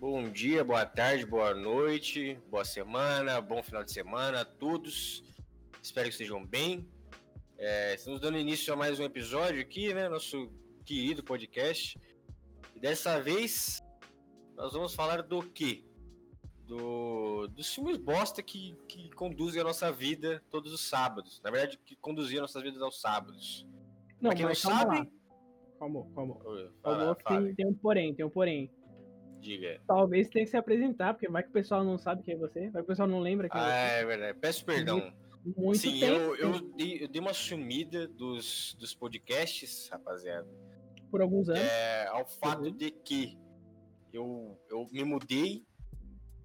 Bom dia, boa tarde, boa noite, boa semana, bom final de semana a todos. Espero que estejam bem. É, estamos dando início a mais um episódio aqui, né? Nosso querido podcast. E dessa vez nós vamos falar do quê? Do, dos filmes bosta que, que conduzem a nossa vida todos os sábados. Na verdade, que conduziam nossas vidas aos sábados. Não, pra quem não mas calma sabe. lá. Calma, calma. Fala, tem, tem um porém, tem um porém. Diga. Talvez tenha que se apresentar, porque vai que o pessoal não sabe quem é você, vai que o pessoal não lembra quem Ah, é é verdade. Peço perdão. você. Muito Sim, tempo, eu, eu, dei, eu dei uma sumida dos, dos podcasts, rapaziada. por alguns anos. É, ao fato Uhum. de que eu, eu me mudei,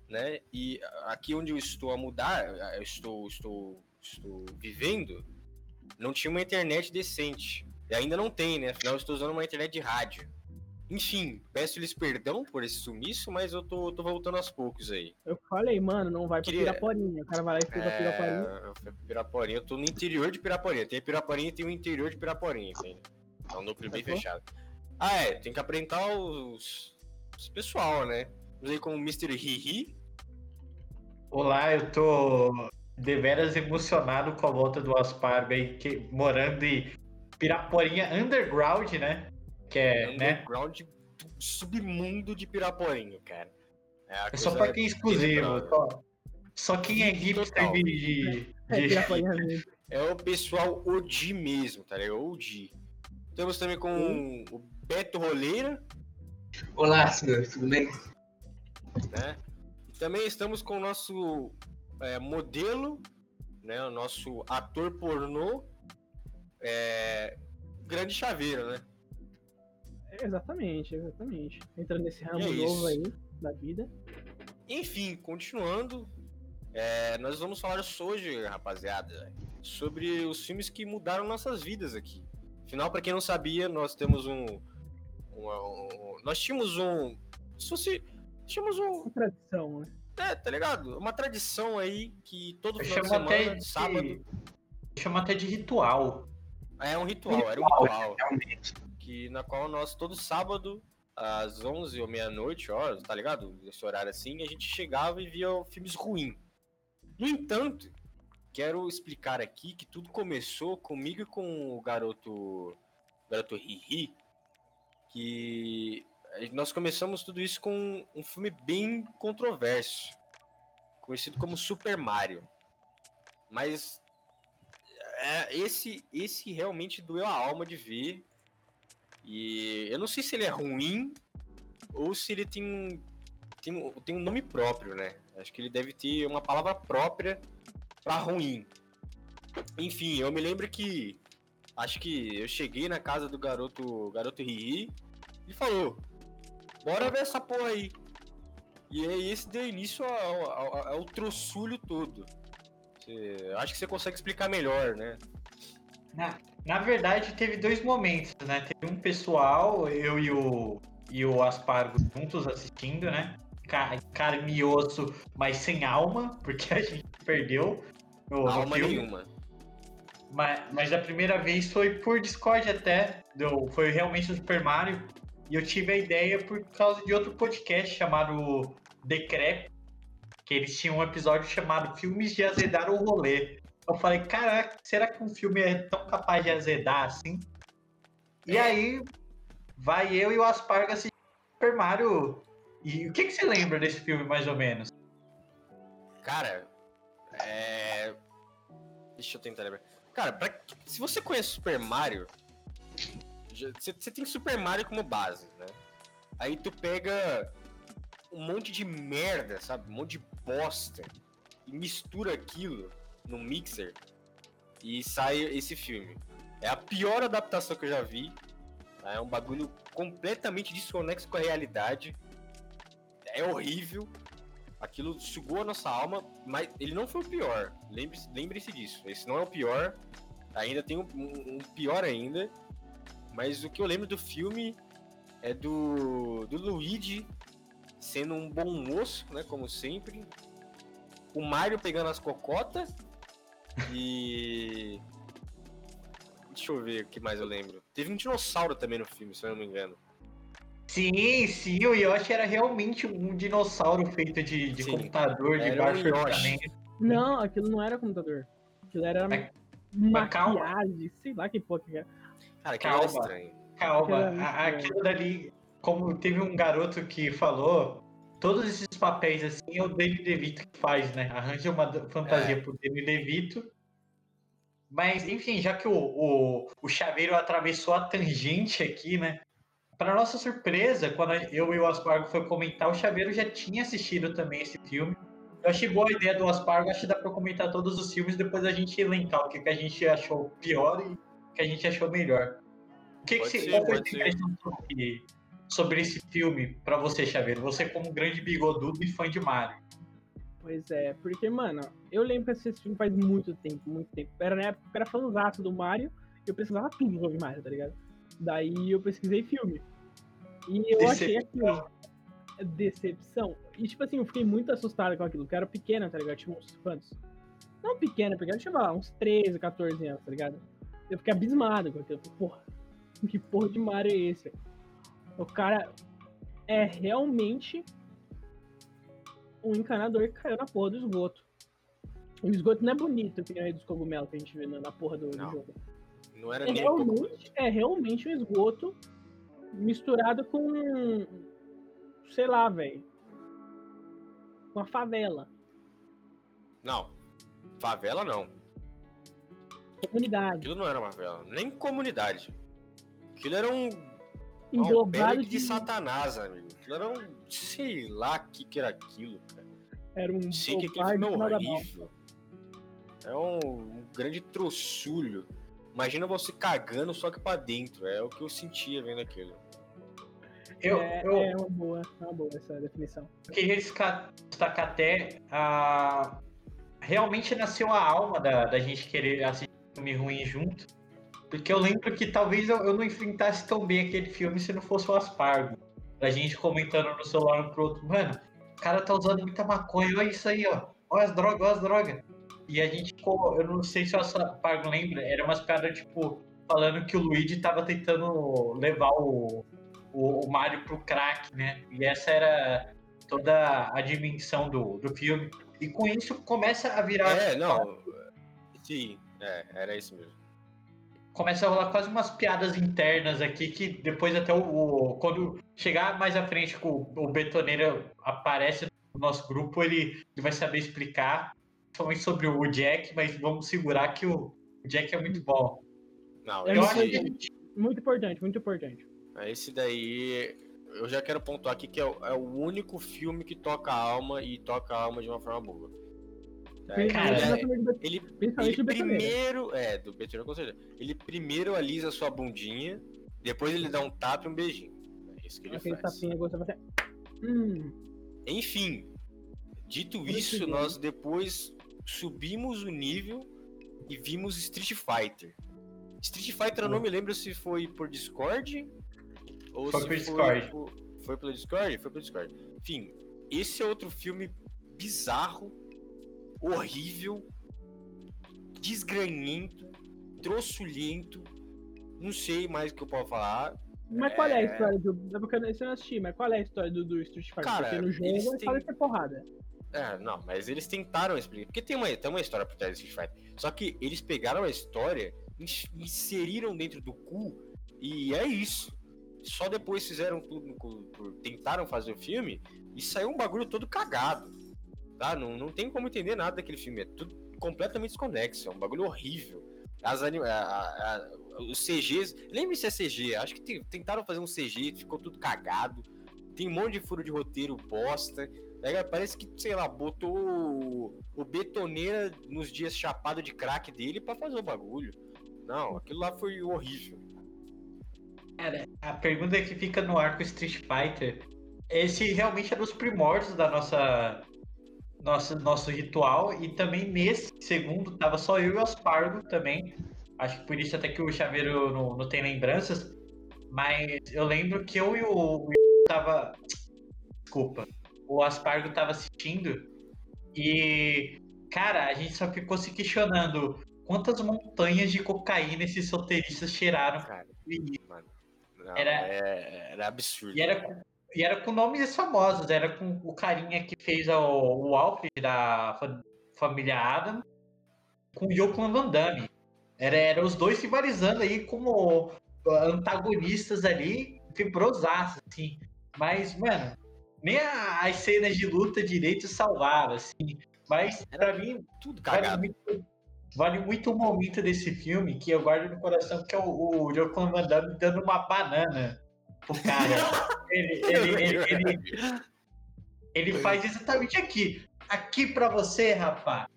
né? E aqui onde eu estou a mudar, eu estou, estou, estou vivendo, não tinha uma internet decente. E ainda não tem, né? Afinal, eu estou usando uma internet de rádio. Enfim, peço-lhes perdão por esse sumiço, mas eu tô, tô voltando aos poucos aí. Eu falei, mano, não vai pra Queria- Piraporinha. O cara vai lá e fica Piraporinha. É, pra Piraporinha, eu tô no interior de Piraporinha. Tem Piraporinha e tem o interior de Piraporinha, entende? É um núcleo bem fechado. Ah, é, tem que apresentar os, os pessoal, né? Vamos aí com o Mr. Hihi. Olá, eu tô deveras emocionado com a volta do Aspargo aí, que, morando em Piraporinha Underground, né? Que é, né? underground do submundo de Piraporinha, cara. É, É só pra quem é exclusivo. Só, só quem é hipster de, de, É, de- mesmo. É o pessoal OG mesmo, tá ligado? OG. Estamos também com o Beto Roleira, Olá, senhor, tudo bem? né? E também estamos com o nosso é, modelo, né? O nosso ator pornô, é, Grande Chaveiro, né? Exatamente, exatamente. Entrando nesse ramo é novo aí da vida. Enfim, continuando, é, nós vamos falar hoje, rapaziada, sobre os filmes que mudaram nossas vidas aqui. Afinal, pra quem não sabia, nós temos um, uma- um- nós tínhamos um, se fosse, tínhamos um, Uma tradição, né? é, tá ligado? Uma tradição aí que todo final de semana, de, sábado, chamo até de ritual. é um ritual, era um ritual. Realmente. Que na qual nós todo sábado às 11 ou meia-noite, ó, tá ligado? Esse horário assim, a gente chegava e via filmes ruins. No entanto, quero explicar aqui que tudo começou comigo e com o garoto, o garoto Riri, que nós começamos tudo isso com um filme bem controverso, conhecido como Super Mario. Mas é, esse, esse realmente doeu a alma de ver. E eu não sei se ele é ruim ou se ele tem um, tem, tem um nome próprio, né? Acho que ele deve ter uma palavra própria pra ruim. Enfim, eu me lembro que acho que eu cheguei na casa do garoto, garoto Riri e falou: "Bora ver essa porra aí". E aí esse deu início ao, ao, ao troçulho todo. Você- acho que você consegue explicar melhor, né? Na, na verdade, teve dois momentos, né? Teve um pessoal, eu e o, e o Aspargo juntos assistindo, né? Ca- Carne e osso, mas sem alma, porque a gente perdeu no, no Alma filme. nenhuma. Mas, mas a primeira vez foi por Discord até. foi realmente o Super Mario. E eu tive a ideia por causa de outro podcast chamado Decrep. Que eles tinham um episódio chamado Filmes de Azedar o Rolê. Eu falei, caraca, será que um filme é tão capaz de azedar assim? E É. aí, vai eu e o Aspargo assistir Super Mario. E o que, que você lembra desse filme, mais ou menos? Cara, é. Deixa eu tentar lembrar. Cara, pra... se você conhece Super Mario, você tem Super Mario como base, né? Aí tu pega um monte de merda, sabe? Um monte de bosta e mistura aquilo no mixer e sai esse filme. É a pior adaptação que eu já vi. É um bagulho completamente desconexo com a realidade. É horrível. Aquilo sugou a nossa alma, mas ele não foi o pior. Lembre-se lembre disso. Esse não é o pior. Ainda tem um, um- um pior ainda. Mas o que eu lembro do filme é do, do Luigi sendo um bom moço, né? Como sempre. O Mario pegando as cocotas. E. Deixa eu ver o que mais eu lembro. Teve um dinossauro também no filme, se eu não me engano. Sim, sim, o Yoshi era realmente um dinossauro feito de, de Sim, computador, de era baixo. Não, aquilo não era computador. Aquilo era calma. maquiagem, sei lá que porra que era. Cara, era Calma. estranho. Calma, Aquilo é a- muito aquilo dali, como teve um garoto que falou, todos esses papéis assim é o Danny DeVito que faz, né? Arranja uma fantasia É. pro Danny DeVito. Mas, enfim, já que o, o, o chaveiro atravessou a tangente aqui, né? Para nossa surpresa, quando eu e o Aspargo foi comentar, o chaveiro já tinha assistido também esse filme. Eu achei boa a ideia do Aspargo, acho que dá para comentar todos os filmes, depois a gente elencar o que, que a gente achou pior e o que a gente achou melhor. O que, que Pode você, ser, qual foi a impressão sobre, sobre esse filme para você, Chaveiro? Você como grande bigodudo e fã de Mario. Pois é, porque, mano, eu lembro que esse filme faz muito tempo, muito tempo. Era na época que eu era fãzaço do Mario e eu precisava tudo sobre Mario, tá ligado? Daí eu pesquisei filme. E eu achei aquilo. Decepção. E tipo assim, eu fiquei muito assustado com aquilo, eu era pequena, tá ligado? Eu tinha uns quantos? Não pequena, porque eu tinha lá, uns 13, 14 anos, tá ligado? Eu fiquei abismado com aquilo. Porra, que porra de Mario é esse? O cara é realmente um encanador que caiu na porra do esgoto. O esgoto não é bonito, que nem o dos cogumelos que a gente vê na porra do, Não. jogo. Não era É nem realmente, é realmente um esgoto misturado com. Sei lá, velho. Com a favela. Não. Favela não. Comunidade. Aquilo não era uma favela. Nem comunidade. Aquilo era um. Um Englobado de. de Satanás, amigo. Aquilo era um. Sei lá o que, que era aquilo, cara. Era um. Sei que filme é mão. horrível. É um, um grande trossulho. Imagina você cagando só que pra dentro. É o que eu sentia vendo aquilo. Eu, é, eu é uma boa, é uma boa essa definição. queria desca- destacar até a. Realmente nasceu a alma da, da gente querer assistir filme ruim junto. Porque eu lembro que talvez eu, eu não enfrentasse tão bem aquele filme se não fosse o Aspargo. A gente comentando no celular um pro outro, mano, o cara tá usando muita maconha, olha isso aí, ó. Olha as drogas, olha as drogas. E a gente ficou, eu não sei se o Aspargo lembra, era umas piadas, tipo, falando que o Luigi tava tentando levar o, o, o Mario pro crack, né? E essa era toda a dimensão do, do filme. E com isso começa a virar. É, não. Sim, é, era isso mesmo. Começa a rolar quase umas piadas internas aqui que depois até o. o- quando chegar mais à frente que o, o betoneiro aparece no nosso grupo, ele, ele vai saber explicar. Principalmente sobre o Jack, mas vamos segurar que o, o Jack é muito bom. Não, Eu Eu acho que Muito importante, muito importante. esse daí. Eu já quero pontuar aqui que é o, é o único filme que toca a alma e toca a alma de uma forma boa. Cara, ele, ele primeiro. É, do Betoneira com certeza. Ele primeiro alisa sua bundinha, depois ele dá um tapa e um beijinho. É isso que ele Aquele faz. tapinha você vai Hum, Enfim, dito Muito isso, bem. nós depois subimos o nível e vimos Street Fighter. Street Fighter eu não me lembro se foi por Discord ou Foi se por Discord. por- Foi pelo Discord? Foi pelo Discord. Enfim, esse é outro filme bizarro, horrível, desgranhento, trossulhento. Não sei mais o que eu posso falar. Mas qual é a É. história do. É porque eu não assisti, mas qual é a história do, do Street Fighter? Cara, porque no jogo eles é têm- ter porrada. É, não, mas eles tentaram explicar. Porque tem uma, tem uma história por trás do Street Fighter. Só que eles pegaram a história, ins- inseriram dentro do cu, e é isso. Só depois fizeram tudo, no tentaram fazer o filme, e saiu um bagulho todo cagado. Tá? Não, não tem como entender nada daquele filme. É tudo completamente desconexo. É um bagulho horrível. As anim... a- a- a- os CGs. Lembre-se se é CG. Acho que tem- tentaram fazer um CG, ficou tudo cagado. Tem um monte de furo de roteiro bosta. Parece que, sei lá, botou o, o betoneira nos dias chapado de crack dele pra fazer o bagulho. Não, aquilo lá foi horrível. Cara, a pergunta que fica no arco Street Fighter, esse realmente é dos primórdios da nossa, nossa nosso ritual e também nesse segundo tava só eu e o Aspargo também. Acho que por isso até que o Chaveiro não, não tem lembranças, mas eu lembro que eu e o, o tava desculpa, o Aspargo tava assistindo e cara, a gente só ficou se questionando quantas montanhas de cocaína esses solteiristas cheiraram Cara, e mano. Não, Era- é- era absurdo. E era, e era com nomes famosos, era com o carinha que fez o, o Alfred da fa- família Adam, com o Yoko Van Damme. Era, era os dois rivalizando aí como antagonistas ali, fibrosaços, assim. Mas, mano, nem a- as cenas de luta direito salvaram, assim. Mas, pra mim, Tudo vale cagado. muito, vale muito o momento desse filme que eu guardo no coração, que é o, o Yoko Van Damme dando uma banana pro cara. ele, ele, ele, ele, faz exatamente aqui. Aqui pra você, rapaz.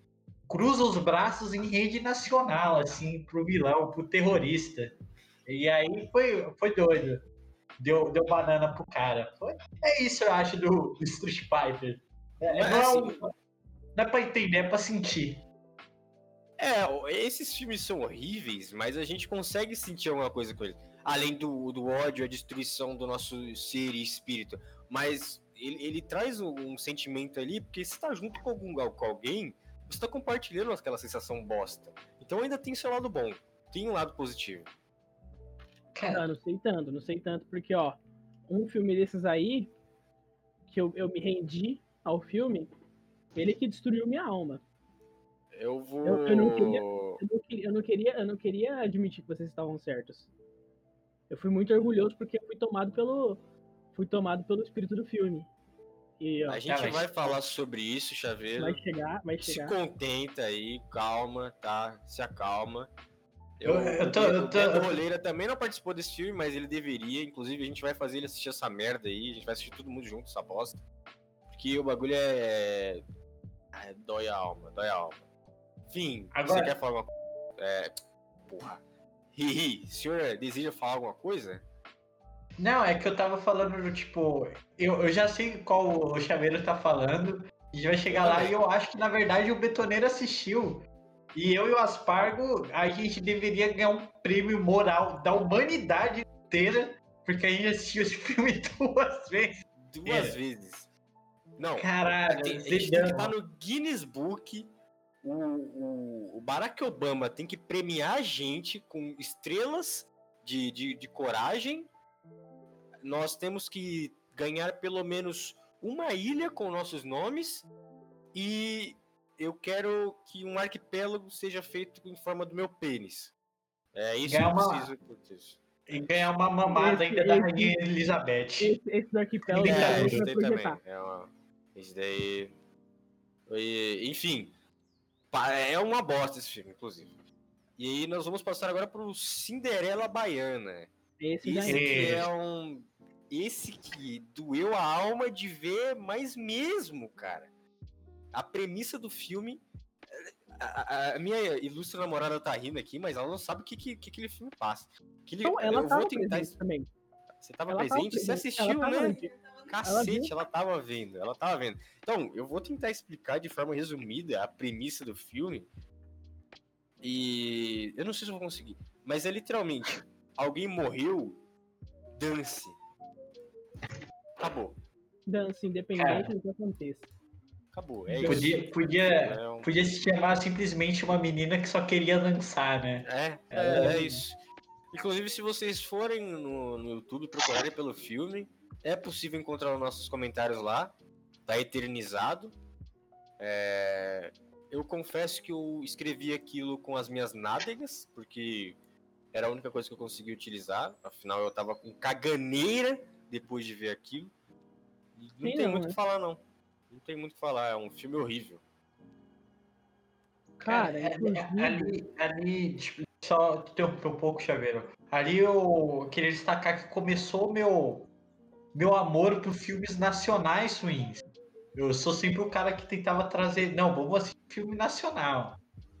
Cruza os braços em rede nacional, assim, pro vilão, pro terrorista. E aí foi, foi doido. Deu, deu banana pro cara. Foi- é isso, eu acho, do, do Street Fighter. É, Mas, não, é assim, não é pra entender, é pra sentir. É, o- esses filmes são horríveis, mas a gente consegue sentir alguma coisa com eles. Além do, do ódio, a destruição do nosso ser e espírito. Mas ele, ele traz um, um sentimento ali, porque se tá junto com, algum, com alguém, você tá compartilhando aquela sensação bosta. Então ainda tem seu lado bom, tem um lado positivo. Cara, Não, não sei tanto, não sei tanto, porque, ó, um filme desses aí, que eu, eu me rendi ao filme, ele que destruiu minha alma. Eu vou. Eu- eu não queria- Eu não, queria, eu, não queria, eu não queria admitir que vocês estavam certos. Eu fui muito orgulhoso porque eu fui tomado pelo. Fui tomado pelo espírito do filme. E ó, A gente Cara, vai falar sobre isso, Chaveiro. vai chegar, vai Se chegar. contenta aí, calma, tá? Se acalma. Eu- eu tô- eu o tô- tô- Roleira também não participou desse filme, mas ele deveria. Inclusive, a gente vai fazer ele assistir essa merda aí. A gente vai assistir todo mundo junto, essa bosta. Porque o bagulho é. é dói a alma, dói a alma. Enfim, Agora- você quer falar coisa? É. Porra. Ri, o senhor deseja falar alguma coisa? Não, é que eu tava falando do tipo. Eu, eu já sei qual o Chaveiro tá falando. A gente vai chegar lá e eu acho que na verdade o Betoneiro assistiu. E eu e o Aspargo, a gente deveria ganhar um prêmio moral da humanidade inteira, porque a gente assistiu esse filme duas vezes. Duas É. vezes. Não, Caralho, tem, a gente tem que estar no Guinness Book. O, o, o Barack Obama tem que premiar a gente com estrelas de, de, de coragem. Nós temos que ganhar pelo menos uma ilha com nossos nomes. E eu quero que um arquipélago seja feito em forma do meu pênis. É isso que Ganhar eu uma- preciso. putz. E ganhar uma mamada Esse- ainda da esse- Rainha Elizabeth. Esse, esse arquipélago É, É, isso pra daí também. É uma... Isso daí. E, enfim. Pa- É uma bosta esse filme, inclusive. E aí nós vamos passar agora pro Cinderela Baiana. Esse Esse é. que é um. Esse que doeu a alma de ver mais mesmo, cara. A premissa do filme. A, a- a minha ilustre namorada tá rindo aqui, mas ela não sabe o que, que, que aquele filme passa. Então, ela eu tava vou tentar. presente também. Você tava Ela tava presente? Você presente, assistiu, né? Cacete, ela tava vendo, ela tava vendo. Então, eu vou tentar explicar de forma resumida a premissa do filme. E eu não sei se eu vou conseguir, mas é literalmente alguém morreu, dance. Acabou, Dança independente do que aconteça. acabou. É isso. Podia, podia, É, podia se chamar simplesmente uma menina que só queria dançar, né? é, é, é isso. Inclusive, se vocês forem no, no YouTube procurarem pelo filme, é possível encontrar os nossos comentários lá. Tá eternizado. É, Eu confesso que eu escrevi aquilo com as minhas nádegas, porque era a única coisa que eu consegui utilizar. Afinal, eu tava com caganeira depois de ver aquilo. E não Sim, tem não, muito o né? que falar, não. Não tem muito o que falar. É um filme horrível. Cara, é- inclusive, é- ali, ali, tipo, só interromper um pouco, Chaveiro. Ali eu queria destacar que começou meu meu amor por filmes nacionais ruins. Eu sou sempre o cara que tentava trazer, não, vamos assistir filme nacional.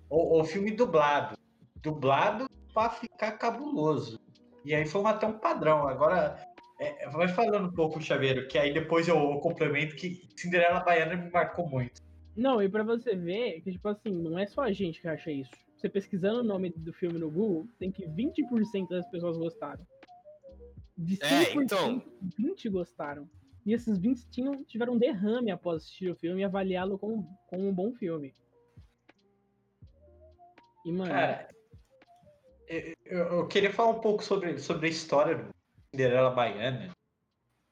Ou, ou filme dublado. Dublado pra ficar cabuloso. E aí foi até um padrão. Agora, é, vai falando um pouco, Chaveiro, que aí depois eu complemento que Cinderela Baiana me marcou muito. Não, e pra você ver que, tipo assim, não é só a gente que acha isso. Você pesquisando o nome do filme no Google, tem que 20% das pessoas gostaram. De 100%, É, então. 20 gostaram. E esses 20 tinham, tiveram um derrame após assistir o filme e avaliá-lo como, como um bom filme. E, mano, Cara, eu, eu- queria falar um pouco sobre, sobre a história Cinderela Baiana.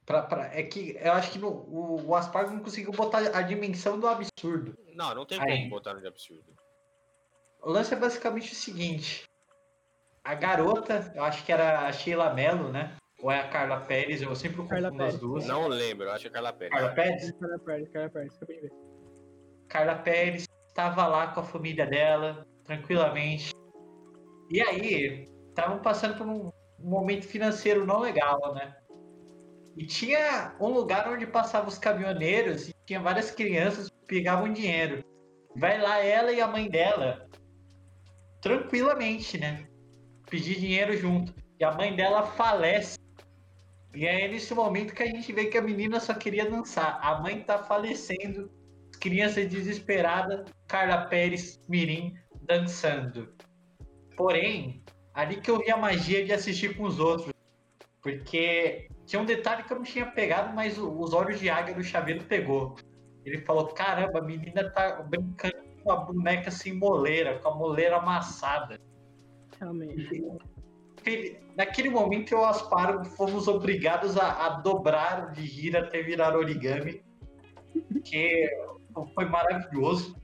Pra, pra, é que eu acho que no, o, o Aspargo não conseguiu botar a dimensão do absurdo. Não, não tem Aí. como botar no de absurdo. O lance é basicamente o seguinte: a garota, eu acho que era a Sheila Mello, né? Ou é a Carla Pérez, eu sempre Carla confundo as Pérez. duas. Não lembro, acho que é Carla Pérez. Carla Pérez? Perde, cara perde, acabei de ver. Carla Pérez estava lá com a família dela, tranquilamente. E aí, estavam passando por um um momento financeiro não legal, né? E tinha um lugar onde passavam os caminhoneiros e tinha várias crianças que pegavam dinheiro. Vai lá ela e a mãe dela, tranquilamente, né? Pedir dinheiro junto. E a mãe dela falece. E aí é nesse momento que a gente vê que a menina só queria dançar. A mãe tá falecendo, crianças desesperadas, Carla Pérez, Mirim, dançando. Porém, ali que eu vi a magia de assistir com os outros. Porque tinha um detalhe que eu não tinha pegado, mas os olhos de águia do chaveiro pegou. Ele falou: caramba, a menina tá brincando com a boneca sem moleira, com a moleira amassada. Realmente. Ele- Naquele momento eu e o Asparo fomos obrigados a, a dobrar de rir até virar origami. Que foi maravilhoso.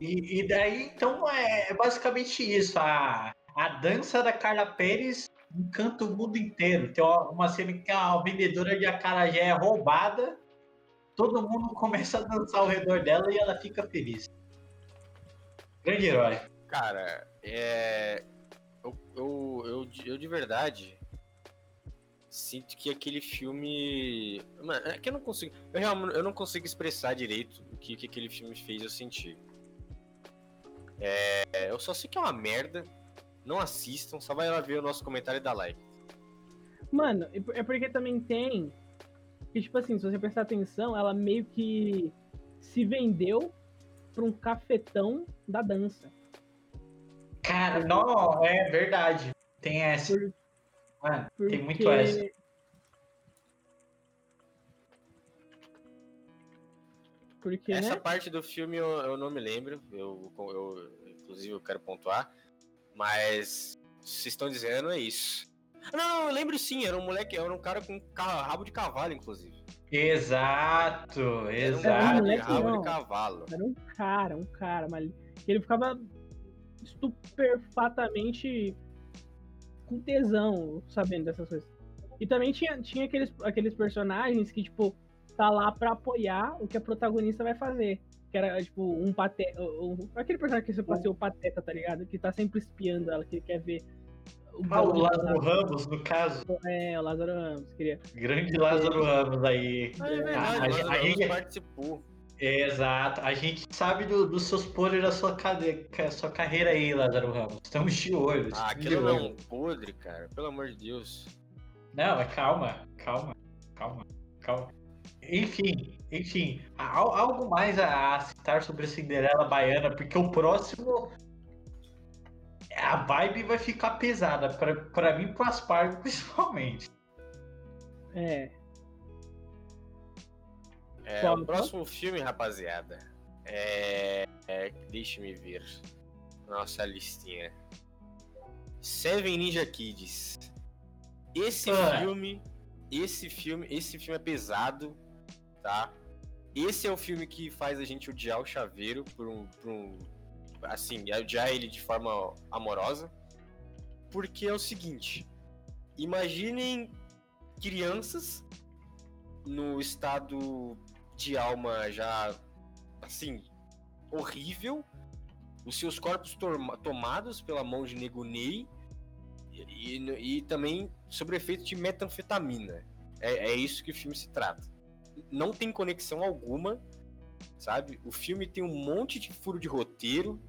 E, e daí, então, é basicamente isso. A, a dança da Carla Pérez encanta o mundo inteiro. Tem uma cena que a vendedora de acarajé é roubada, todo mundo começa a dançar ao redor dela e ela fica feliz. Grande herói. Cara, é. Eu, eu, eu, de- verdade sinto que aquele filme. Mano, é que eu não consigo. Eu, realmente, eu não consigo expressar direito o que, que aquele filme fez eu sentir. É, eu só sei que é uma merda. Não assistam, só vai lá ver o nosso comentário e dar like. Mano, é porque também tem. Que, tipo assim, se você prestar atenção, ela meio que se vendeu pra um cafetão da dança. Cara, não, é verdade. Tem essa. Por- Mano, Porque... tem muito essa. Porque, Essa né? parte do filme eu, eu não me lembro. Eu, eu, inclusive, eu quero pontuar. Mas vocês estão dizendo é isso. Não, não, eu lembro sim, era um moleque, era um cara com rabo de cavalo, inclusive. Exato, um Era um exato. moleque, rabo não. de cavalo. Era um cara, um cara, mas ele ficava estupefatamente com tesão sabendo dessas coisas. E também tinha, tinha aqueles, aqueles personagens que, tipo, tá lá pra apoiar o que a protagonista vai fazer. Que era, tipo, um pateta. Um, aquele personagem que você pode ser o pateta, tá ligado? Que tá sempre espiando ela, que ele quer ver. O Ah, o Lázaro. Ramos, no caso. É, o Lázaro Ramos, queria. Grande Lázaro Ramos aí. É A- verdade, a- a Ramos gente- participou. Exato. A gente sabe do- dos seus podres da sua, cade... ca- sua carreira aí, Lázaro Ramos. Estamos de olho. Ah, aquilo não é um podre, cara. Pelo amor de Deus. Não, mas calma, calma, calma, calma. Enfim, enfim, algo mais a, a citar sobre Cinderela Baiana, porque o próximo. A vibe vai ficar pesada, pra, pra mim e pro Aspargo principalmente. É. É, o próximo filme, rapaziada, é, é deixe-me ver nossa listinha. Seven Ninja Kids. Esse Ah. filme, esse filme, esse filme é pesado, tá? Esse é o filme que faz a gente odiar o Chaveiro por um, por um assim, odiar ele de forma amorosa, porque é o seguinte: imaginem crianças no estado de alma já assim horrível, os seus corpos tomados pela mão de Negunei e, e, também sobre efeito de metanfetamina. É, é isso que o filme se trata. Não tem conexão alguma, sabe? O filme tem um monte de furo de roteiro.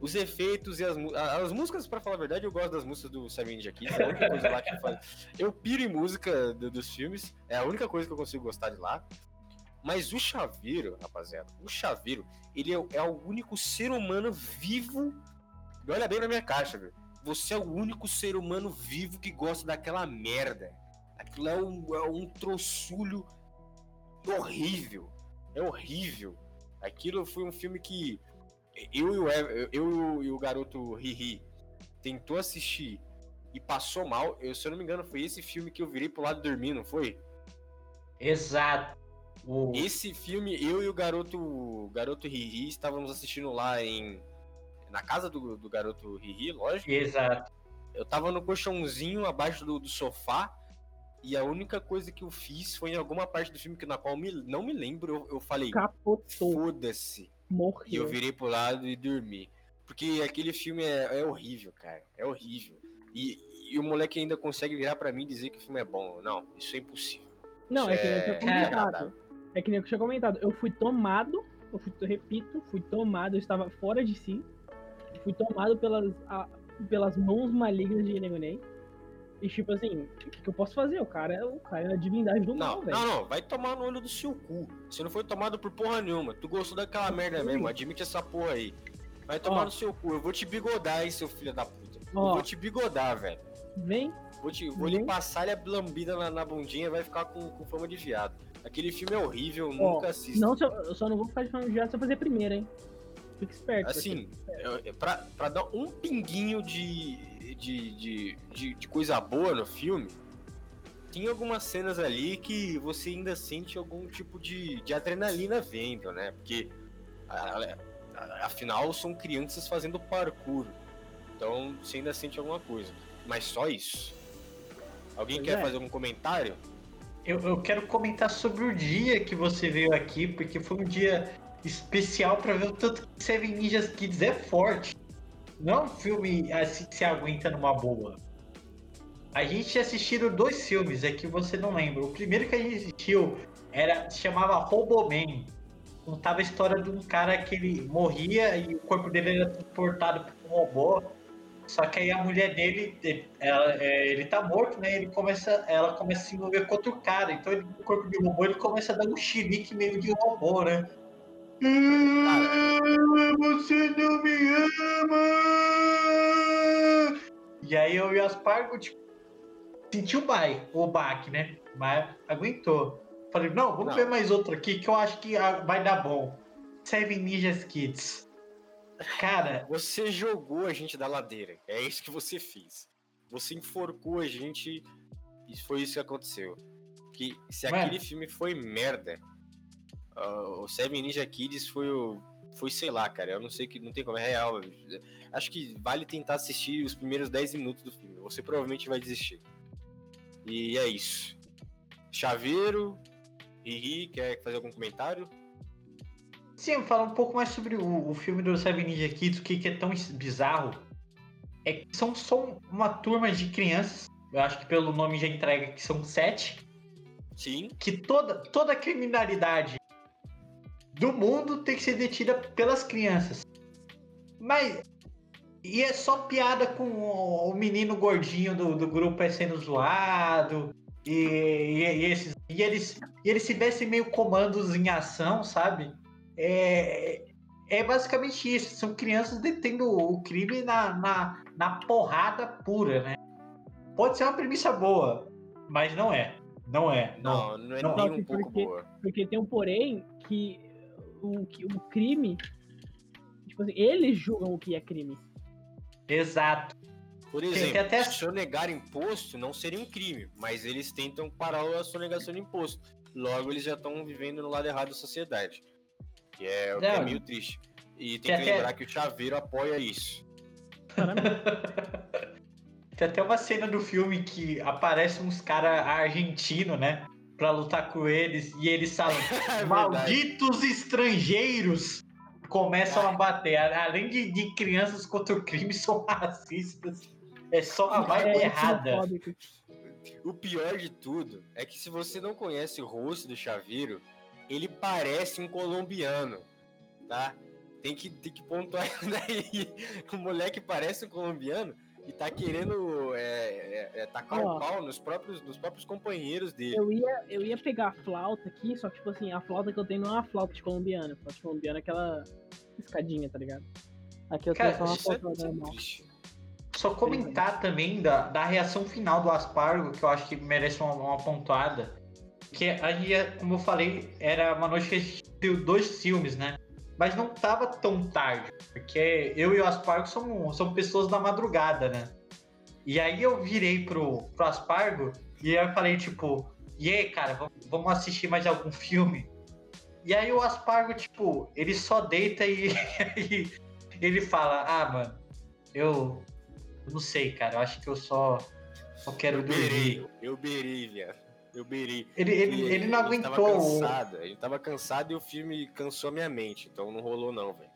Os efeitos e as, as músicas, pra falar a verdade, eu gosto das músicas do Ninja Kids. É a única coisa lá que faz. Eu piro em música do- dos filmes. É a única coisa que eu consigo gostar de lá. Mas o Chaveiro, rapaziada, o Chaveiro, ele é, o- é o único ser humano vivo. Olha bem na minha caixa, velho. Você é o único ser humano vivo que gosta daquela merda. Aquilo é um, é um troçulho horrível. É horrível. Aquilo foi um filme que eu e o, eu e o garoto Riri tentou assistir e passou mal. Eu, se eu não me engano, foi esse filme que eu virei pro lado dormir, não foi? Exato. O... Esse filme, eu e o garoto, garoto Riri estávamos assistindo lá em. Na casa do, do garoto Riri, lógico. Exato. Eu tava no colchãozinho abaixo do, do sofá. E a única coisa que eu fiz foi em alguma parte do filme que na qual me, não me lembro, eu, eu falei, Capotou, foda-se. E eu morreu. virei pro lado e dormi. Porque aquele filme é, é horrível, cara. É horrível. E, e o moleque ainda consegue virar pra mim e dizer que o filme é bom. Não, isso é impossível. Não, é que É, comentado. É que nem eu tinha comentado. Eu fui tomado, eu, fui, eu repito, fui tomado, eu estava fora de si. Fui tomado pelas, a- pelas mãos malignas de Negonei. E tipo assim, o que, que eu posso fazer? O cara, é- o cara é a divindade do mal, Não, velho. não, não. Vai tomar no olho do seu cu. Você não foi tomado por porra nenhuma. Tu gostou daquela merda mesmo. Admite essa porra aí. Vai tomar Ó. no seu cu. Eu vou te bigodar, hein, seu filho da puta. Eu Ó. vou te bigodar, velho. Vem, Vou, te, vou Vem. lhe passar a lambida na, na bundinha e vai ficar com, com fama de viado. Aquele filme é horrível, Ó, nunca assista. não, eu, eu só não vou ficar de viado se eu fazer primeiro, hein? Fica esperto. Assim, eu- eu- pra, pra dar um pinguinho de, de, de, de, de coisa boa no filme, tem algumas cenas ali que você ainda sente algum tipo de, de adrenalina vendo, né? Porque, a- a- afinal, são crianças fazendo parkour. Então, você ainda sente alguma coisa. Mas só isso. Alguém Pois quer é. fazer algum comentário? Eu, eu quero comentar sobre o dia que você veio aqui, porque foi um dia especial pra ver o tanto que Seven Ninjas Kids é forte. Não é um filme assim que se aguenta numa boa. A gente assistiram dois filmes, é que você não lembra. O primeiro que a gente assistiu era, se chamava Roboman. Contava a história de um cara que ele morria e o corpo dele era transportado por um robô. Só que aí a mulher dele, ele, ela- é, ele tá morto, né? Ele começa, ela começa a se envolver com outro cara. Então ele, o corpo de robô, ele começa a dar um chilique meio de robô, né? Ah, você não me ama! E aí eu e o Aspargo, tipo, sentiu o bai, o baque, né? Mas aguentou. Falei, não, vamos Não. ver mais outro aqui que eu acho que ah, vai dar bom. Seven Ninjas Kids. Cara, Você jogou a gente da ladeira. É isso que você fez. Você enforcou a gente e foi isso que aconteceu. Que se Mano. aquele filme foi merda, ah, o Seven Ninja Kids foi o. Foi, sei lá, cara. Eu não sei que não tem como é real. Acho que vale tentar assistir os primeiros 10 minutos do filme. Você provavelmente vai desistir. E é isso. Chaveiro, Riri, quer fazer algum comentário? Sim, falar um pouco mais sobre o, o filme do Seven Ninja Kids, o que, que é tão bizarro. É que são só uma turma de crianças, eu acho que pelo nome já entrega que são sete, Sim. que toda, toda a criminalidade do mundo tem que ser detida pelas crianças. Mas. E é só piada com o, o menino gordinho do, do grupo é sendo zoado. E, e, e esses, e, eles, e eles se vestem meio comandos em ação, sabe? É, é basicamente isso. São crianças detendo o crime na, na, na porrada pura, né? Pode ser uma premissa boa, mas não é. Não é. Não. Não, não é não. nem um pouco porque- boa. Porque tem um porém que o, que o crime. Tipo assim, eles julgam o que é crime. Exato. Por exemplo, até- se eu negar imposto, não seria um crime, mas eles tentam parar a sonegação de imposto. Logo, eles já estão vivendo no lado errado da sociedade. Que é é meio triste. E tem Tem que até- lembrar que o Chaveiro apoia isso. Tem até uma cena do filme que aparece uns caras argentinos, né? Pra lutar com eles. E eles falam: É Malditos estrangeiros! Começam a bater. Além de, de crianças contra o crime, são racistas. É só a vibe É errada. O pior de tudo é que se você não conhece o rosto do Chaveiro, ele parece um colombiano, tá? Tem que, tem que pontuar isso daí. O moleque parece um colombiano e tá querendo é, é, é, tacar o Ó. pau nos próprios, nos próprios companheiros dele. Eu ia, eu ia pegar a flauta aqui, só que, tipo assim, a flauta que eu tenho não é uma flauta de colombiana. A flauta de colombiana é aquela escadinha, tá ligado? Aqui eu tenho Cara, só uma é, flauta isso é normal. Só comentar também da, da reação final do Aspargo, que eu acho que merece uma, uma pontuada. Que a gente, como eu falei, era uma noite que a gente viu dois filmes, né? Mas não tava tão tarde, porque eu e o Aspargo somos, somos pessoas da madrugada, né? E aí eu virei pro, pro Aspargo e aí eu falei, tipo, e aí, cara, vamos- assistir mais algum filme? E aí o Aspargo, tipo, ele só deita e, e ele fala, ah, mano, eu eu não sei, cara, eu acho que eu só, só quero Eu dormir. berei, eu berei, viado. Eu berei. Ele, ele, E ele não a gente Tava aguentou. cansado, gente tava cansado e o filme cansou a minha mente, então não rolou não, velho.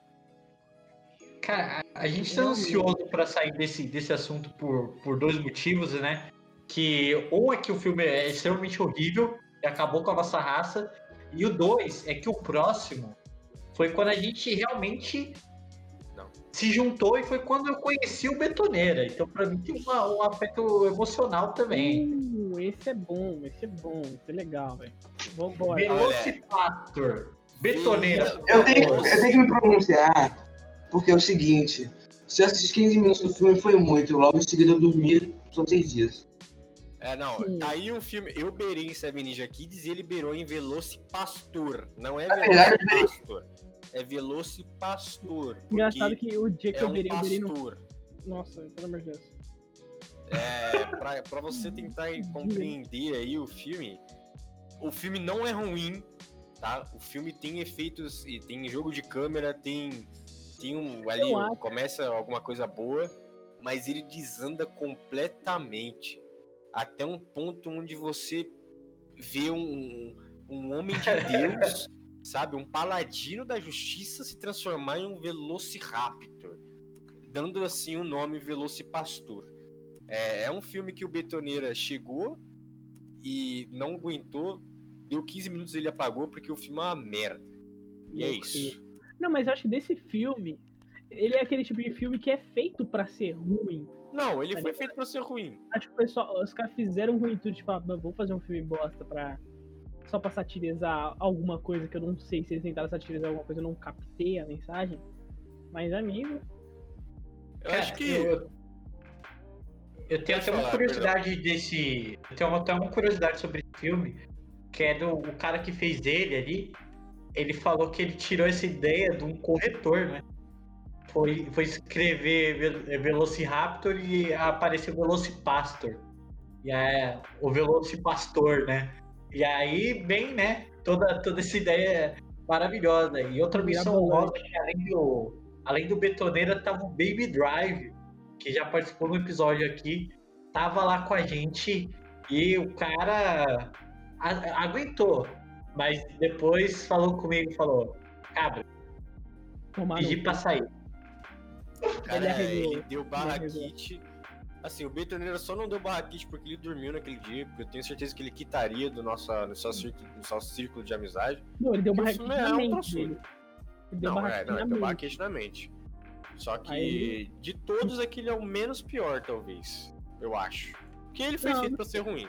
Cara, a, gente tá ansioso pra sair desse, desse assunto por, por dois motivos, né? Que um é que o filme é extremamente horrível e acabou com a nossa raça. E o dois é que o próximo foi quando a gente realmente. Se juntou e foi quando eu conheci o Betoneira. Então, pra mim, tem uma- um afeto emocional também. Uh, esse é bom, esse é bom, esse é legal, velho. Vambora. Velocipastor, Betoneira. Eu tenho, eu tenho que me pronunciar, porque é o seguinte: se eu assistir 15 minutos do filme foi muito, logo em seguida eu dormi, são seis dias. É, não, Sim. tá aí um filme, eu berei em Seven Ninja Kids e ele berou em Velocipastor, não é É Velocipastor, é Velocipastor. Engraçado que o dia que é eu um virei, eu virei no. Nossa, pelo amor de Deus. É, pra, pra você tentar compreender aí o filme, o filme não é ruim, tá? O filme tem efeitos e tem jogo de câmera, tem tem um ali começa alguma coisa boa, mas ele desanda completamente até um ponto onde você vê um, um homem de Deus, sabe, um paladino da justiça se transformar em um Velociraptor, dando assim o nome Velocipastor. É, é um filme que o Betoneira chegou e não aguentou, deu 15 minutos e ele apagou porque o filme é uma merda. E é isso. Não, mas eu acho que desse filme, ele é aquele tipo de filme que é feito pra ser ruim. Não, ele foi feito pra ser ruim. Acho que o pessoal, os caras fizeram ruimtude, tipo, ah, vou fazer um filme bosta pra. Só pra satirizar alguma coisa que eu não sei se eles tentaram satirizar alguma coisa, eu não captei a mensagem. Mas, amigo, Eu Cara, acho que. Eu, eu tenho Pode até uma falar, curiosidade desse. Eu tenho até uma curiosidade sobre esse filme, que é do o cara que fez ele ali. Ele falou que ele tirou essa ideia de um corretor, né? Foi, foi escrever Ve- Velociraptor e apareceu Velocipastor. E é o Velocipastor, né? E aí vem, né? Toda, toda essa ideia maravilhosa. E outra missão honrosa que além do, além do Betoneira tava o Baby Drive, que já participou no episódio aqui, tava lá com a gente e o cara a- aguentou, mas depois falou comigo, falou, cabra, tomar pedi pra sair. Cara, Ele ele deu barra kit. Assim, o Betoneira só não deu barra kit porque ele dormiu naquele dia, porque eu tenho certeza que ele quitaria do nosso, do nosso, círculo, do nosso círculo de amizade. Não, ele deu E filme é na um mente. Ele Não, é, não, ele deu barra mente. kit na mente. Só que Aí de todos aquele é o menos pior, talvez. Eu acho. Porque ele foi Não, feito não pra ser ruim.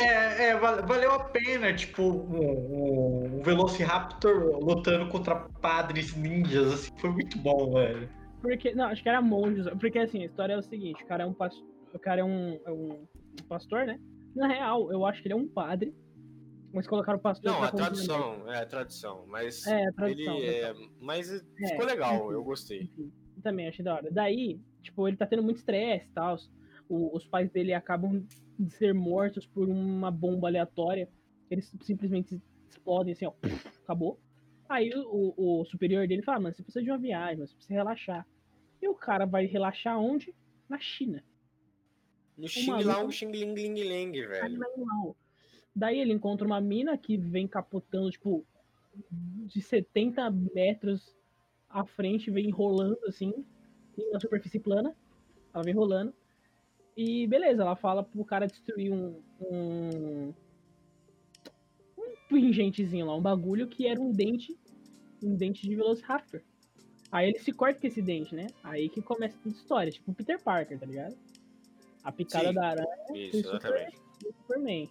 É, é, val- valeu a pena, tipo, um, um Velociraptor lutando contra padres ninjas, assim, foi muito bom, velho. Porque, não, acho que era monges. Porque assim, a história é o seguinte, o cara é um pastor. O cara é um, é um pastor, né? Na real, eu acho que ele é um padre. Mas colocaram o pastor Não, a tradução, é a tradução, mas É, a tradução. ele é, mas É, ficou legal, enfim. eu gostei. Enfim, também achei da hora. Daí, tipo, ele tá tendo muito estresse e tal. Os pais dele acabam de ser mortos por uma bomba aleatória. Eles simplesmente explodem assim, ó. acabou. Aí o, o- o superior dele fala, mano, você precisa de uma viagem, você precisa relaxar. E o cara vai relaxar onde? Na China. No Xing Xing Ling Ling Ling, velho. Daí ele encontra uma mina que vem capotando, tipo, de 70 metros à frente, vem rolando assim, na superfície plana. Ela vem rolando. E beleza, ela fala pro cara destruir um. um. Um pingentezinho lá, um bagulho que era um dente. Um dente de Velociraptor. Aí ele se corta com esse dente, né? Aí que começa toda a história, tipo o Peter Parker, tá ligado? A picada Sim. da aranha Isso, super- exatamente. Superman.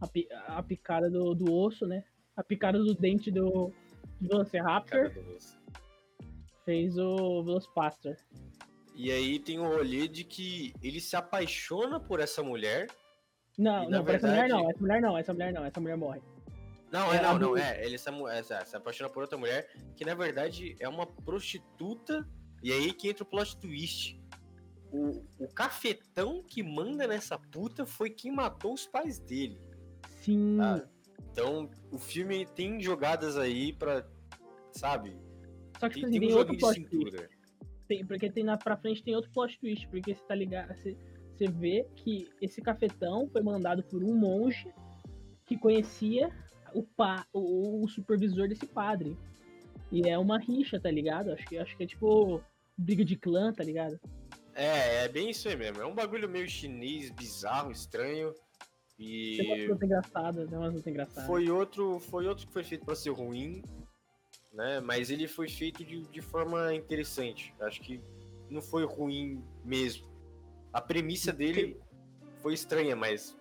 A, a picada do, do osso, né? A picada do dente do do Velociraptor fez o Velocipastor. E aí tem o rolê de que ele se apaixona por essa mulher. Não, E, não, por essa mulher verdade- não, essa mulher não, essa mulher não, essa mulher morre. Não, É, é, não, não, é. Ele se, amu- é, se apaixona por outra mulher, que na verdade é uma prostituta. E aí que entra o plot twist. o, o cafetão que manda nessa puta foi quem matou os pais dele. Sim. Ah, Então, o filme tem jogadas aí pra. Sabe? Só que Tem, tipo, tem tem um outro plot twist. Tem, porque tem na pra frente tem outro plot twist, porque você tá ligado. Você, você vê que esse cafetão foi mandado por um monge que conhecia o, pa, o, o supervisor desse padre. E é uma rixa, tá ligado? Acho que, acho que é tipo briga de clã, tá ligado? É, é bem isso aí mesmo. É um bagulho meio chinês, bizarro, estranho. Tem umas E engraçadas, tem umas engraçadas. foi outro, foi outro que foi feito pra ser ruim, né? Mas ele foi feito de, de forma interessante. Acho que não foi ruim mesmo. A premissa dele foi estranha, mas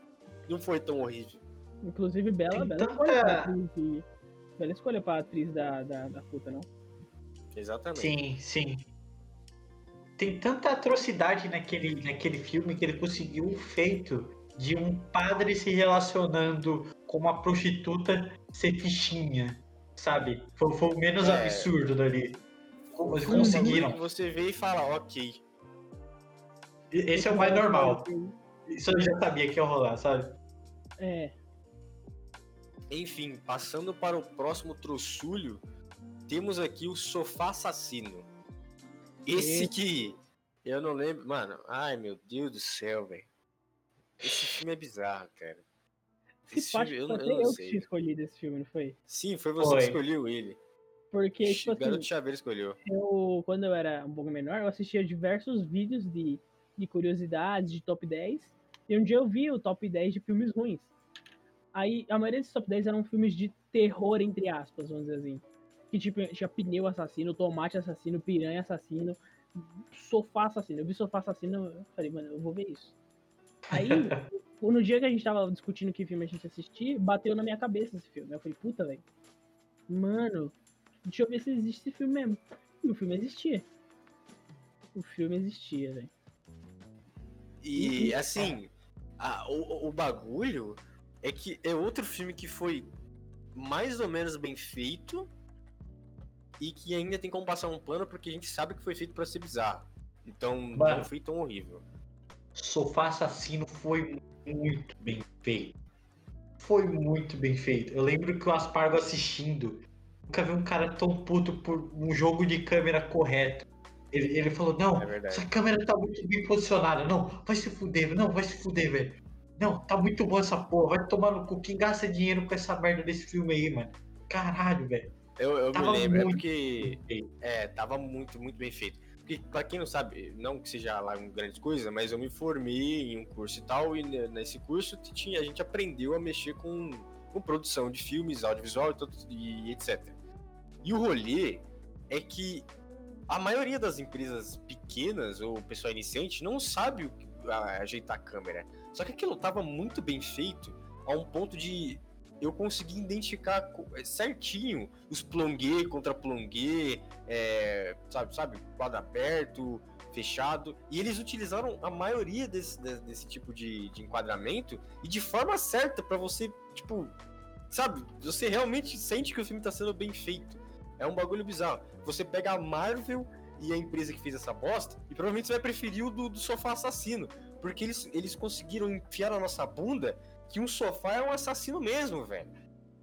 não foi tão horrível. Inclusive, bela, bela tanta- escolha pra atriz. de- Bela escolha pra atriz da, da, da puta, não? Exatamente. Sim, sim. Tem tanta atrocidade naquele, naquele filme que ele conseguiu o feito de um padre se relacionando com uma prostituta ser fichinha, sabe? Foi, foi o menos É. absurdo dali. Eles conseguiram. Você vê e fala, ok. Esse é o mais normal. Isso eu já sabia que ia rolar, sabe? É, Enfim, passando para o próximo troçulho, temos aqui o Sofá Assassino. Esse Esse. que eu não lembro, mano. Ai meu Deus do céu, velho. Esse filme é bizarro, cara. se Esse parte filme, eu, eu não eu que sei. tinha escolhido esse filme, não foi? Sim, foi você Foi. que escolheu ele. Porque, tipo o assim, Garoto Chaveiro escolheu. eu, quando eu era um pouco menor, eu assistia diversos vídeos de, de curiosidades, de top 10. E um dia eu vi o top 10 de filmes ruins. Aí, a maioria desses top 10 eram filmes de terror, entre aspas, vamos dizer assim. Que tipo, tinha pneu assassino, tomate assassino, piranha assassino, sofá assassino. Eu vi sofá assassino, eu falei, mano, eu vou ver isso. Aí, no dia que a gente tava discutindo que filme a gente assistir, bateu na minha cabeça esse filme. Eu falei, puta, velho. Mano, deixa eu ver se existe esse filme mesmo. E o filme existia. O filme existia, velho. E assim, a- o, o bagulho é que é outro filme que foi mais ou menos bem feito e que ainda tem como passar um pano porque a gente sabe que foi feito pra ser bizarro. Então Mano. não foi tão horrível. Sofá Assassino foi muito bem feito. Foi muito bem feito. Eu lembro que o Aspargo assistindo, nunca vi um cara tão puto por um jogo de câmera correto. Ele, ele falou, não, É essa câmera tá muito bem posicionada. Não, vai se fuder, não, vai se fuder, velho. Não, tá muito bom essa porra. Vai tomar no cu. Quem gasta dinheiro com essa merda desse filme aí, mano? Caralho, velho. Eu, eu me lembro, é muito porque. feito. É, tava muito, muito bem feito. Porque, pra quem não sabe, não que seja lá uma grande coisa, mas eu me formei em um curso e tal, e ne- nesse curso tinha, a gente aprendeu a mexer com, com produção de filmes, audiovisual e, e etc. E o rolê é que a maioria das empresas pequenas ou pessoal iniciante não sabe ajeitar a câmera. Só que aquilo tava muito bem feito a um ponto de eu conseguir identificar co- certinho os plonguê contra plonguê, é, sabe, sabe, quadro aberto, fechado. E eles utilizaram a maioria desse, de- desse tipo de, de enquadramento e de forma certa pra você, tipo, sabe, você realmente sente que o filme tá sendo bem feito. É um bagulho bizarro. Você pega a Marvel e a empresa que fez essa bosta, e provavelmente você vai preferir o do, do sofá assassino. Porque eles, eles conseguiram enfiar na nossa bunda que um sofá é um assassino mesmo, velho.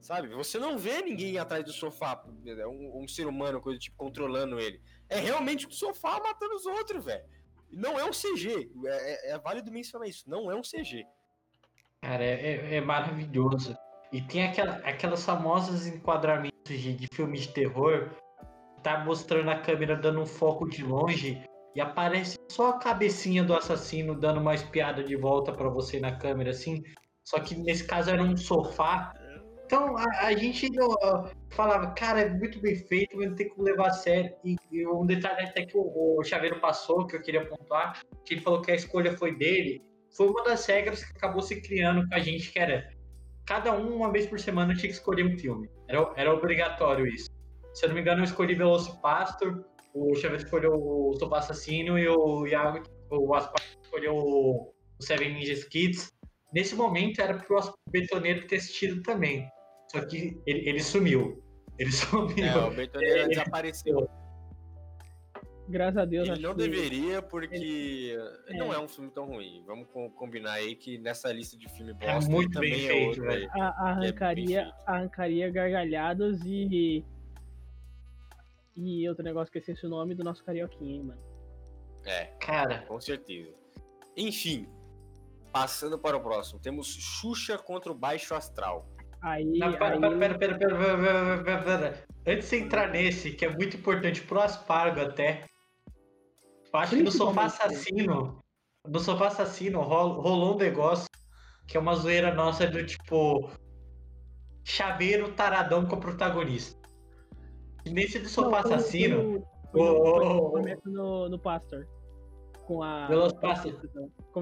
Sabe? Você não vê ninguém atrás do sofá, um, um ser humano, coisa tipo, controlando ele. É realmente um sofá matando os outros, velho. Não é um CG. É, é- é válido mencionar isso. Não é um CG. Cara, é, é- é maravilhoso. E tem aquela, aquelas famosas enquadramentos de, de filmes de terror, tá mostrando a câmera dando um foco de longe e aparece só a cabecinha do assassino dando uma espiada de volta pra você na câmera, assim. Só que nesse caso era um sofá. Então a, a gente falava, cara, é muito bem feito, mas não tem como levar a sério. E, e um detalhe até que o, o Chaveiro passou, que eu queria pontuar, que ele falou que a escolha foi dele, foi uma das regras que acabou se criando com a gente, que era cada um, uma vez por semana, tinha que escolher um filme. Era, era obrigatório isso. Se eu não me engano, eu escolhi Velocipastor, o Chaveiro escolheu o Sofá Assassino e o Iago, o Aspar escolheu o Seven Ninjas Kids. Nesse momento era pro Betoneiro ter assistido também. Só que ele, ele sumiu. Ele sumiu. É, o Betoneira desapareceu. Graças a Deus, Ele não que- deveria, porque não É. é um filme tão ruim. Vamos co- combinar aí que nessa lista de filme É bosta muito também bem é feito, outro velho. aí. a- bem arrancaria, feito. arrancaria gargalhadas e. E outro negócio que eu esqueci o nome do nosso carioquinha, hein, mano. É, Cara, com certeza. Enfim, passando para o próximo, temos Xuxa contra o Baixo Astral. Aí. não, pera, aí pera, pera, pera, pera, pera, pera, pera, pera. Antes de você entrar nesse, que é muito importante pro Aspargo até. Eu acho que no Sofá. Assassino, no Sofá Assassino rol- rolou um negócio que é uma zoeira nossa do tipo chaveiro taradão com o protagonista. Nesse do Sofá Assassino, foi no- foi ô. Começa no, no Pastor. Com a.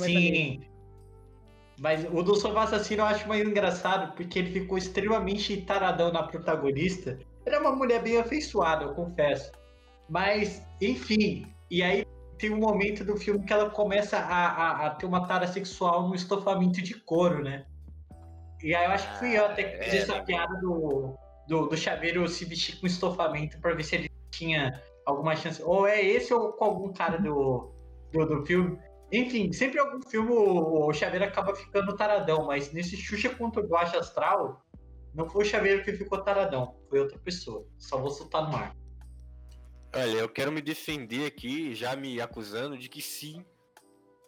Nele. Sim. Mas o do Sofá Assassino eu acho mais engraçado, porque ele ficou extremamente taradão na protagonista. Ela é uma mulher bem afeiçoada, eu confesso. Mas, enfim. E aí tem um momento do filme que ela começa a, a- a ter uma tara sexual no estofamento de couro, né? E aí eu acho que fui eu até que fiz é, essa né? piada do, do, do chaveiro se vestir com estofamento pra ver se ele tinha alguma chance. Ou é esse ou com algum cara do, do, do filme. Enfim, sempre algum filme o, o Chaveiro acaba ficando taradão, mas nesse Xuxa contra o Baixo Astral, não foi o Chaveiro que ficou taradão, foi outra pessoa. Só vou soltar no ar. Olha, eu quero me defender aqui, já me acusando de que sim,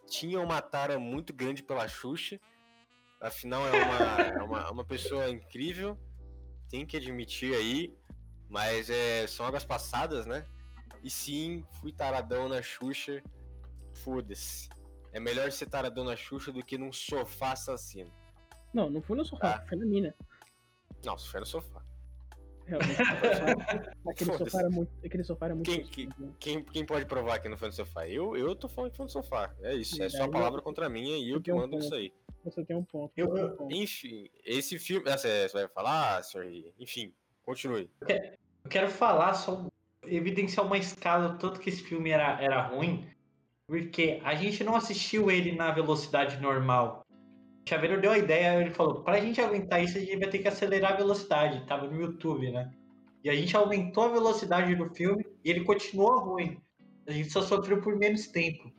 tinha uma tara muito grande pela Xuxa. Afinal, é uma, é uma, uma pessoa incrível, tem que admitir aí, mas é, são águas passadas, né? E sim, fui taradão na Xuxa, foda-se. É melhor ser taradão na Xuxa do que num sofá assassino. Não, não foi no sofá, Ah. foi na mina. Não, for no sofá. Realmente. aquele, sofá era muito, aquele sofá era muito. Quem- né? Quem, quem pode provar que não foi no sofá? Eu, eu tô falando que foi no sofá. É isso, é só a palavra contra a minha e eu que mando isso aí. Você tem um ponto. Eu- um eu- ponto. Enfim, esse filme. Ah, Você você vai falar, senhor? Ri? Enfim, continue. Eu quero falar, só evidenciar uma escala, o tanto que esse filme era, era ruim, porque a gente não assistiu ele na velocidade normal. O Chaveiro deu a ideia, ele falou, pra gente aguentar isso, a gente vai ter que acelerar a velocidade. Tava no YouTube, né? E a gente aumentou a velocidade do filme e ele continuou ruim. A gente só sofreu por menos tempo.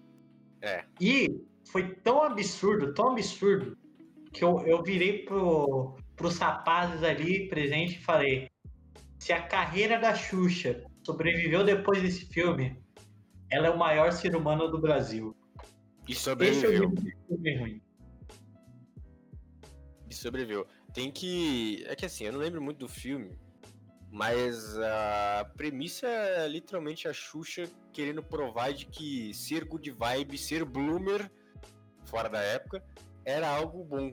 É. E foi tão absurdo, tão absurdo, que eu, eu virei pro, pros rapazes ali presentes e falei: se a carreira da Xuxa sobreviveu depois desse filme, ela é o maior ser humano do Brasil. E é sobreviveu. E sobreviveu. Tem que. É que assim, eu não lembro muito do filme, mas a premissa é literalmente a Xuxa querendo provar de que ser good vibe, ser bloomer, fora da época, era algo bom.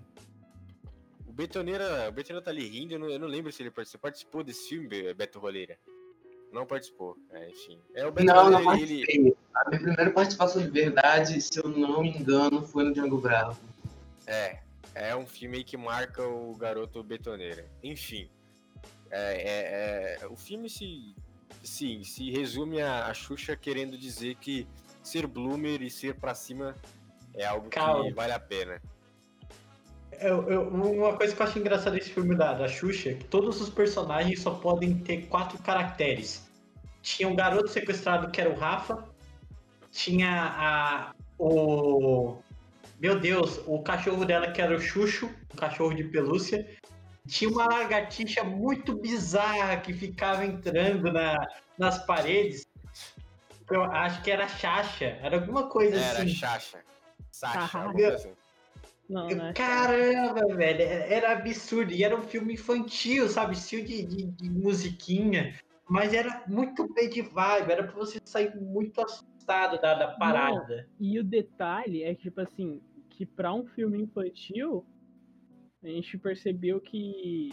O Betoneira, o Betoneira tá ali rindo, eu não, eu não lembro se ele participou, participou desse filme, Be- Beto Roleira. Não participou, é, enfim. É o Beto Não, não Roleira, ele, participei. A minha primeira participação de verdade, se eu não me engano, foi no Django Bravo. É, é um filme que marca o garoto betoneira. Enfim, é, é- é- o filme se, sim, se resume a, a Xuxa querendo dizer que ser bloomer e ser pra cima é algo Calma. que vale a pena. Eu- eu- uma coisa que eu acho engraçada desse filme da, da Xuxa é que todos os personagens só podem ter quatro caracteres. Tinha um garoto sequestrado que era o Rafa, tinha a. o. Meu Deus, o cachorro dela que era o Xuxo, um cachorro de pelúcia. Tinha uma lagartixa muito bizarra que ficava entrando na, nas paredes. Eu acho que era Xaxa, era alguma coisa Era assim. Xaxa. Sasha, Ah, assim. Não, Eu- né? Caramba, velho, era absurdo. E era um filme infantil, sabe? Estilo de, de, de musiquinha. Mas era muito bem de vibe, era pra você sair muito assustado da, da parada. E o detalhe é que, tipo assim, que pra um filme infantil, a gente percebeu que,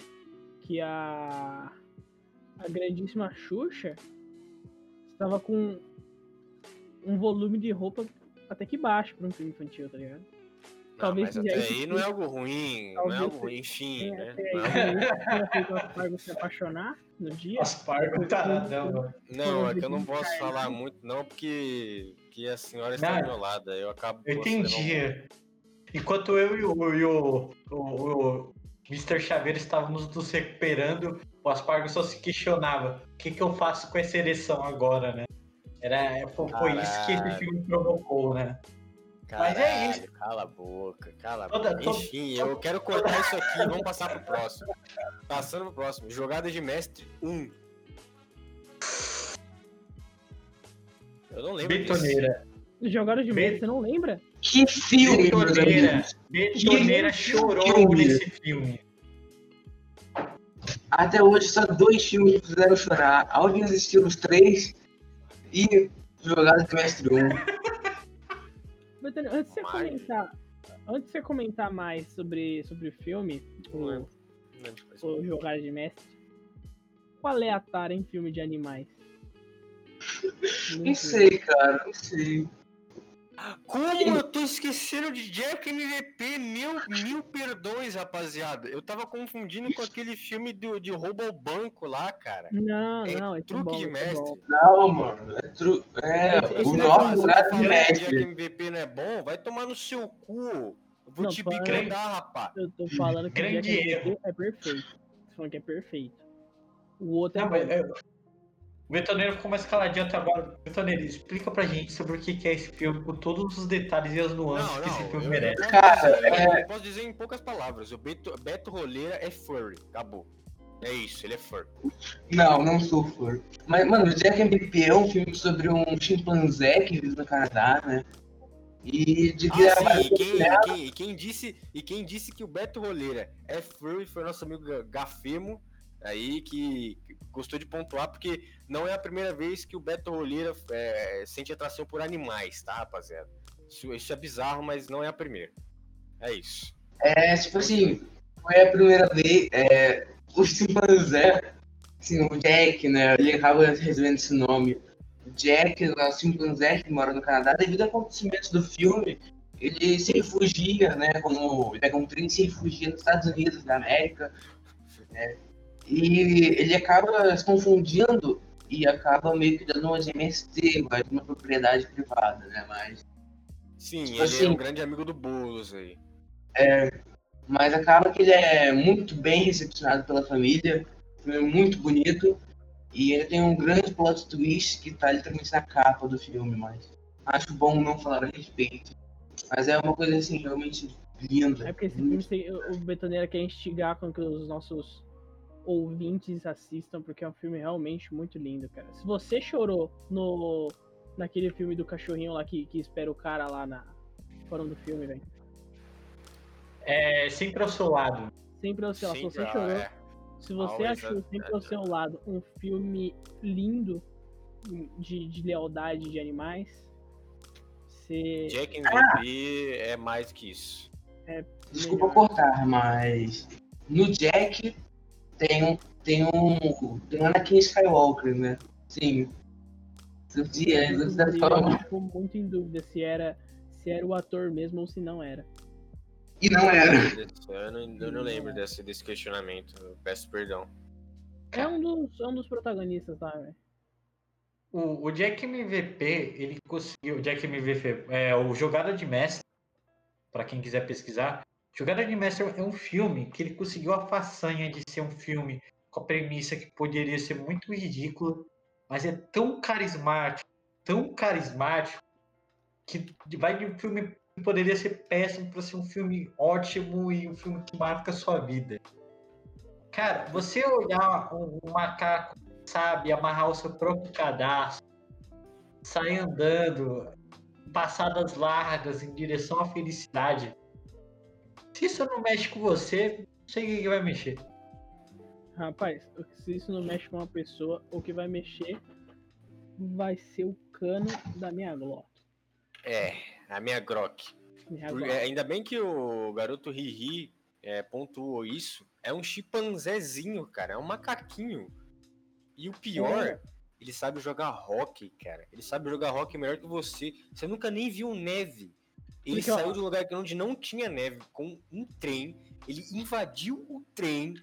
que a, a grandíssima Xuxa estava com um volume de roupa até que baixo pra um filme infantil, tá ligado? Não, Talvez mas até aí não é algo ruim, não é algo ruim, enfim, né? Não é Aspargo se apaixonar no dia. Aspargo taradão, mano. Não, é que eu não posso falar muito, não, porque que a senhora está Não, violada. Eu acabo. Eu um- entendi. Enquanto eu e o, e o, o, o Mr. Chaveiro estávamos nos recuperando, o Aspargo só se questionava: o que, que eu faço com essa ereção agora, né? Era, foi, foi isso que esse Caralho. filme provocou, né? Mas é isso. Caralho, Cala a boca, cala a boca. toda- Enfim, eu quero cortar isso aqui. Vamos passar pro próximo. Passando pro próximo. Jogada de mestre 1. Eu não lembro disso. Betoneira. Jogaram de Bem- medo, você não lembra? Que filme, Betoneira. Betoneira Que chorou filme. nesse filme. Até hoje, só dois filmes me fizeram chorar. Alvin assistiu os três e Jogada de Mestre 1. Betânia, antes de você comentar, antes de você comentar mais sobre, sobre o filme, Não o, lembro. Não o Jogar de Mestre, qual é a tara em filme de animais? Não sei, cara, não sei. Como eu tô esquecendo de Jack MVP? Mil, mil perdões, rapaziada. Eu tava confundindo com aquele filme do, de roubo ao banco lá, cara. Não, É não, é truque bom, de é mestre. Não, mano. É, tru... é o não é de que Jack Mestre. MVP não é bom, vai tomar no seu cu. Eu vou Não, te bicandar, rapá. Eu tô falando que o Grande Jack erro. é perfeito. Tô falando que é perfeito. O outro Não, é mas, é, o Betoneiro ficou mais caladinho até agora. Betoneiro, explica pra gente sobre o que que é esse filme, com todos os detalhes e as nuances Não, que esse não. filme Eu, eu merece. posso Cara, dizer, é- eu posso dizer em poucas palavras. O Beto, Beto Roleira é furry. Acabou. É isso, ele é furry. Não, não sou fã. Mas, mano, o Jack MVP é um filme sobre um chimpanzé que vive no Canadá, né? E devia Ah, sim, e quem, e quem- e quem disse, e quem disse que o Beto Roleira é furry foi nosso amigo Ga- Gafemo, aí que gostou de pontuar, porque não é a primeira vez que o Beto Roleira é, sente atração por animais, tá, rapaziada? Isso, isso é bizarro, mas não é a primeira. É isso. É, tipo assim, foi a primeira vez. É, o chimpanzé, assim, o Jack, né? Ele acaba recebendo esse nome. O Jack, o chimpanzé que mora no Canadá, devido a acontecimentos do filme, ele se refugia, né? Como ele pega um trem se refugia nos Estados Unidos da América. né? E ele acaba se confundindo e acaba meio que dando umas MST, mas uma propriedade privada, né? Mas Sim, Tipo ele assim- é um grande amigo do Boulos aí. Mas acaba que ele é muito bem recepcionado pela família, filme muito bonito, e ele tem um grande plot twist que tá literalmente na capa do filme, mas acho bom não falar a respeito. Mas é uma coisa assim, realmente linda. É porque esse filme tem- o o Betoneira quer instigar com que os nossos ouvintes assistam, porque é um filme realmente muito lindo, cara. Se você chorou no naquele filme do cachorrinho lá que, que espera o cara lá na fora do filme, velho. É sempre ao seu lado. Sempre ao seu lado. Se você ah, chorou, é. se você always achou a- sempre ao seu lado um filme lindo de, de lealdade de animais, você Jack MVP é mais que isso. Desculpa melhor. cortar, mas no Jack tem um tem um tem um Anakin Skywalker, né? Sim. Eu fama. fico muito em dúvida se era se era o ator mesmo ou se não era. E não era. Eu não, eu não lembro desse, desse questionamento. Eu peço perdão. É um dos, é um dos protagonistas lá, velho. O, o Jack MVP, ele conseguiu. O Jack MVP é o Jogada de Mestre, para quem quiser pesquisar. Jogada de Mestre é um filme que ele conseguiu a façanha de ser um filme com a premissa que poderia ser muito ridícula, mas é tão carismático, tão carismático, que vai de um filme que poderia ser péssimo para ser um filme ótimo e um filme que marca a sua vida. Cara, você olhar um, um macaco, sabe, amarrar o seu próprio cadastro, sair andando, passadas largas em direção à felicidade. Se isso não mexe com você, não sei o que vai mexer. Rapaz, se isso não mexe com uma pessoa, o que vai mexer vai ser o cano da minha Glock. É, a minha Grok. Ainda bem que o garoto Riri é, pontuou isso. É um chimpanzézinho, cara. É um macaquinho. E o pior, É. ele sabe jogar hockey, cara. Ele sabe jogar hockey melhor que você. Você nunca nem viu neve. Ele Porque, ó, saiu de um lugar onde não tinha neve com um trem. Ele invadiu o trem,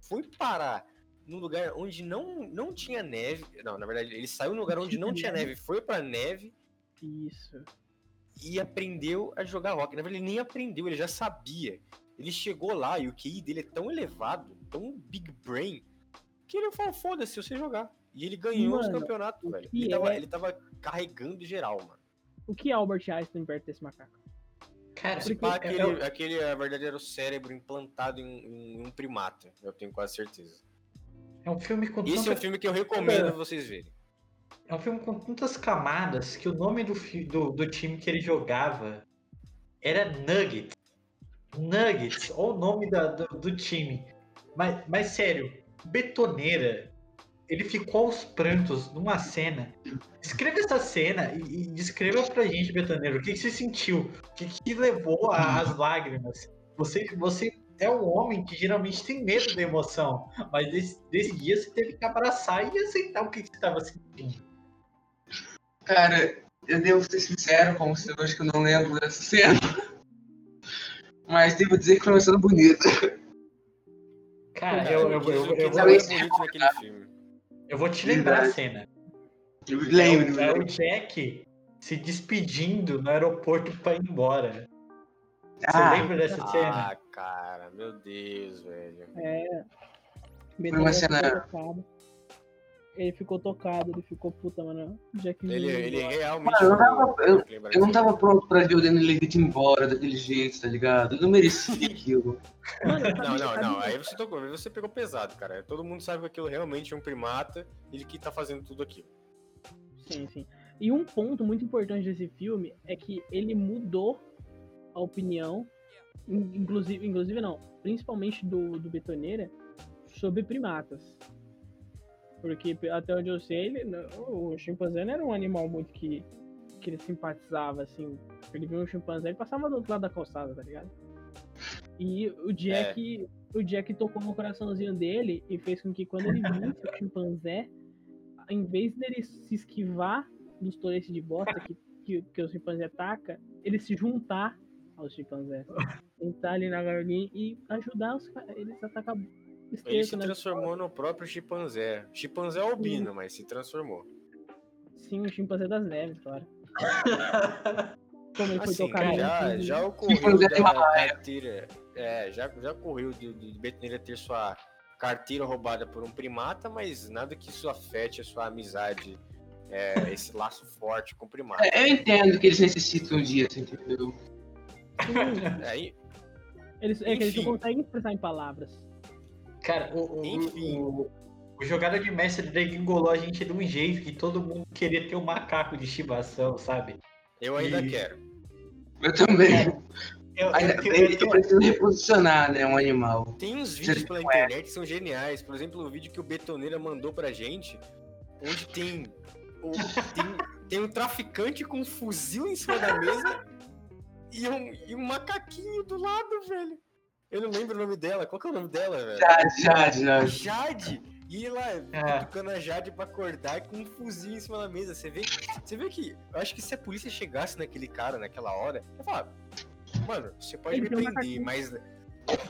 foi parar num lugar onde não, não tinha neve. Não, na verdade, ele saiu num lugar onde não tinha neve, foi pra neve Isso. e aprendeu a jogar rock. Na verdade, ele nem aprendeu, ele já sabia. Ele chegou lá e o QI dele é tão elevado, tão big brain, que ele falou: foda-se, eu sei jogar. E ele ganhou os Mano, campeonatos, o velho. Ele tava, é- ele tava carregando geral, mano. O que é Albert Einstein perto desse macaco? Cara, Se Porque pá, é- aquele, é- aquele, na verdade, era o cérebro implantado em, em um primata. Eu tenho quase certeza. é um filme com Esse é um tanta- filme que eu recomendo vocês verem. É um filme com tantas camadas que o nome do, fi- do, do time que ele jogava era Nuggets. Nuggets, ou o nome da- do, do time. Mas, mas sério, Betoneira, ele ficou aos prantos numa cena. Descreva essa cena e, e descreva pra gente, Betoneiro, o que, que você sentiu? O que, que levou a- às lágrimas? Você, você é um homem que geralmente tem medo da emoção, mas desse, desse dia você teve que abraçar e aceitar o que, que você estava sentindo. Cara, eu devo ser sincero com você hoje que eu não lembro dessa cena. Mas devo dizer que foi uma cena bonita. Cara, eu, eu, eu, eu, eu, vou, é bonito naquele filme. Eu vou te lembrar a cena. Eu lembro. É o Jack se despedindo no aeroporto pra ir embora. Você Ah, lembra dessa cena? Ah, cara, meu Deus, velho. É. uma cena-. Ele ficou tocado, ele ficou puta, mano. Jack Ele, ele realmente. Mano, eu não tava- eu- eu não tava pronto pra ver o Danny Levite embora daquele jeito, tá ligado? Eu não merecia aquilo. Mano, Não, não, não. Aí você tocou, aí você pegou pesado, cara. Todo mundo sabe que aquilo realmente é um primata, ele que tá fazendo tudo aquilo. Sim, sim. E um ponto muito importante desse filme é que ele mudou a opinião, in- inclusive, inclusive não, principalmente do, do Betoneira, sobre primatas. Porque até onde eu sei, ele, não- o chimpanzé não era um animal muito que, que ele simpatizava, assim. Ele viu um chimpanzé e passava do outro lado da calçada, tá ligado? E o Jack, o Jack tocou no coraçãozinho dele e fez com que quando ele visse o chimpanzé, em vez dele se esquivar dos toletes de bosta que, que, que o chimpanzé ataca, ele se juntar aos chimpanzés. Entrar ali na galinha e ajudar os eles a atacar Ele se transformou no próprio chimpanzé. Chimpanzé albino, mas se transformou. Sim, o chimpanzé das neves, claro. Como ele foi Assim, tocado no já, já ocorreu da carteira. É, já, já ocorreu de, de ter sua carteira roubada por um primata, mas nada que isso afete a sua amizade, é, esse laço forte com o primata. É, eu entendo que eles necessitam disso, entendeu? Sim, Aí, eles, é que eles não conseguem expressar em palavras. Cara, o, o, Enfim. o, o jogada de mestre degringolou a gente de um jeito que todo mundo queria ter um macaco de estimação, sabe? eu ainda E- quero. Eu também. Eu, Ainda eu, bem eu que eu preciso reposicionar, né, um animal. Tem uns vídeos pela internet que são geniais. Por exemplo, o vídeo que o Betoneira mandou pra gente, onde tem, o- tem, tem um traficante com um fuzil em cima da mesa e um, e um macaquinho do lado, velho. Eu não lembro o nome dela. Qual que é o nome dela, velho? Já, já, já. Jade! E lá, Ah. tocando a Jade pra acordar com um fuzil em cima da mesa. Você vê, você vê que. Eu acho que se a polícia chegasse naquele cara naquela hora, eu falava, mano, você pode Ele me prender, mas.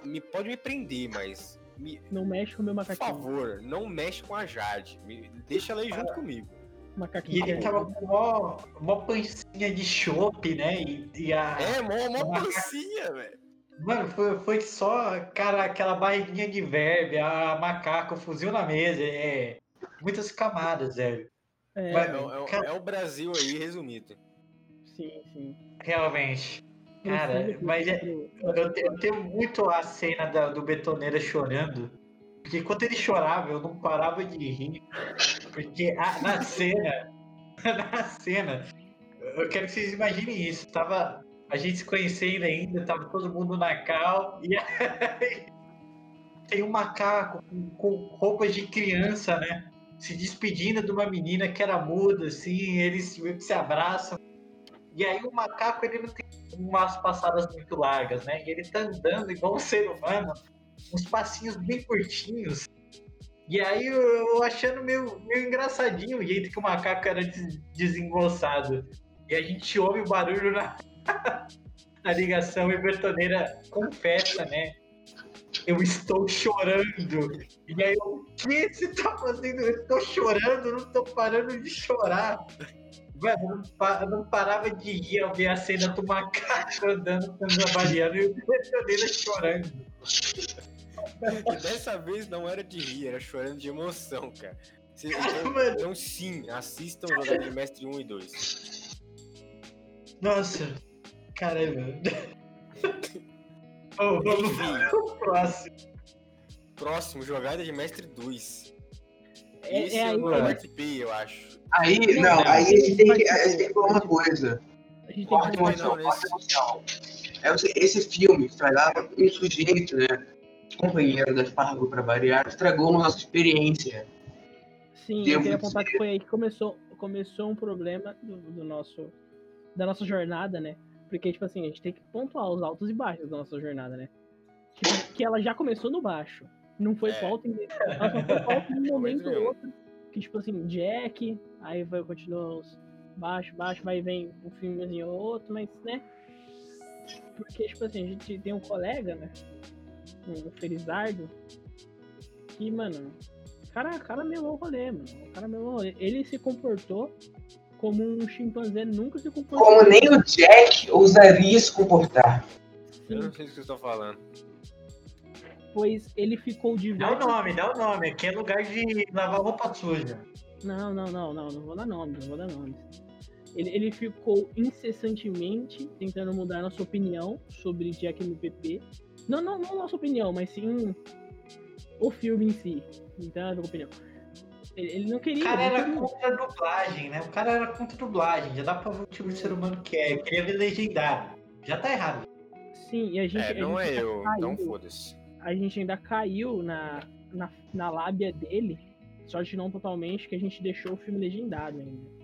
Me, pode me prender, mas. Me, Não mexe com o meu por macaquinho. favor, não mexe com a Jade. Me- deixa ela aí junto comigo. E Macaquinho. ele tava com mó, mó pancinha de chope, né? E, e a. É, mó, mó pancinha, velho. Mano, foi, foi só, cara, aquela barriguinha de verbe, a macaco, fuzil na mesa, é. Muitas camadas, velho. É, Vai- É, o- é o- é o Brasil aí resumido. sim, sim. Realmente. Cara, mas é- Eu, eu tenho muito a cena da- do Betoneira chorando. Porque quando ele chorava, eu não parava de rir. Porque a- na cena. Na cena. Eu quero que vocês imaginem isso. Tava a gente se conhecendo ainda, tava todo mundo na cal. E aí, tem um macaco com, com roupas de criança, né? Se despedindo de uma menina que era muda, assim. Eles se, abraçam. E aí o macaco, ele não tem umas passadas muito largas, né? E ele tá andando igual um ser humano, uns passinhos bem curtinhos. E aí eu, eu achando meio, meio engraçadinho o jeito que o macaco era des- desengonçado. E a gente ouve o barulho na, na ligação e Bertoneira confessa, né? Eu estou chorando. E aí o que você tá fazendo? Eu estou chorando, não tô parando de chorar. Mano, eu não, pa- eu não parava de rir ao ver a cena do macaco andando, trabalhando e o Bertoneira chorando. E dessa vez não era de rir, era chorando de emoção, cara. Então, então sim, assistam Jogada de Mestre 1 e 2. Nossa, caramba. Ô, vamos Enfim, pro próximo. próximo, Jogada de Mestre 2. É, Esse é eu não que participei, eu acho. Aí, Não, aí a gente tem que, a gente tem que falar uma coisa. a gente tem Corta que Não, emoção, nesse- emoção. É, o se- esse filme estragava um sujeito, né? Companheiro da Fargo para variar, estragou a nossa experiência. Sim, eu Devo queria apontar que foi aí que começou, começou um problema do, do nosso, da nossa jornada, né? Porque, tipo assim, a gente tem que pontuar os altos e baixos da nossa jornada, né? Tipo, que ela já começou no baixo. Não foi É. falta em. Ela só foi falta em um momento ou outro. Que, tipo assim, Jack, aí vai continuar os baixo, baixo, vai vem um filmezinho ou outro, mas, né? Porque, tipo assim, a gente tem um colega, né? Um Felizardo, que, mano, o cara, cara melou o rolê, mano. O cara melou o rolê. Ele se comportou como um chimpanzé nunca se comportou. Como nem o Jack ousaria se comportar. Eu não sei o que vocês estão falando. pois ele ficou Dá o nome, dá o nome. Aqui é lugar de lavar roupa suja. Não, não, não, não, não vou dar nome, não vou dar nome. Ele, ele ficou incessantemente tentando mudar nossa opinião sobre Jack MPP. Não, não, não nossa opinião, mas sim o filme em si. Então, a opinião. Ele, ele não O queria. cara não era queria. contra a dublagem, né? O cara era contra a dublagem. Já dá pra ver o tipo de ser humano que é. Ele queria ver legendado. Já tá errado. Sim, e a gente. É, a não gente é eu, caiu. então foda-se. a gente ainda caiu na, na, na lábia dele, sorte não totalmente, que a gente deixou o filme legendado ainda.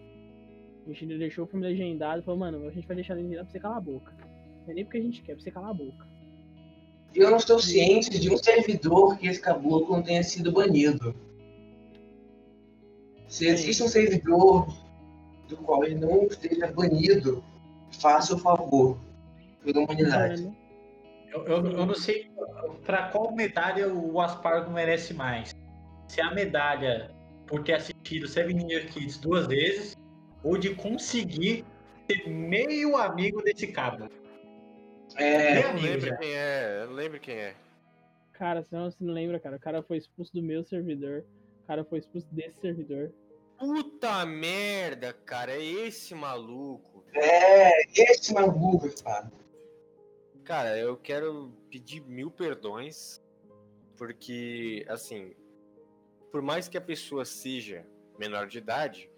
A gente ainda deixou o filme legendado e falou, mano, a gente vai deixar legendado pra você calar a boca. Não é nem porque a gente quer, pra você calar a boca. Eu não estou ciente de um servidor que esse caboclo não tenha sido banido. Se existe um servidor do qual ele não esteja banido, faça o favor pela humanidade. Eu, eu, eu não sei pra qual medalha o Aspargo merece mais. Se é a medalha por ter assistido Seven Ninja Kids duas vezes, ou de conseguir ser meio amigo desse cabo. É, Meu Eu lembro quem é, eu não lembro quem é. Cara, você não, você não lembra, cara. O cara foi expulso do meu servidor. O cara foi expulso desse servidor. Puta merda, cara, é esse maluco. é, esse maluco, cara. Cara, eu quero pedir mil perdões, porque, assim, por mais que a pessoa seja menor de idade,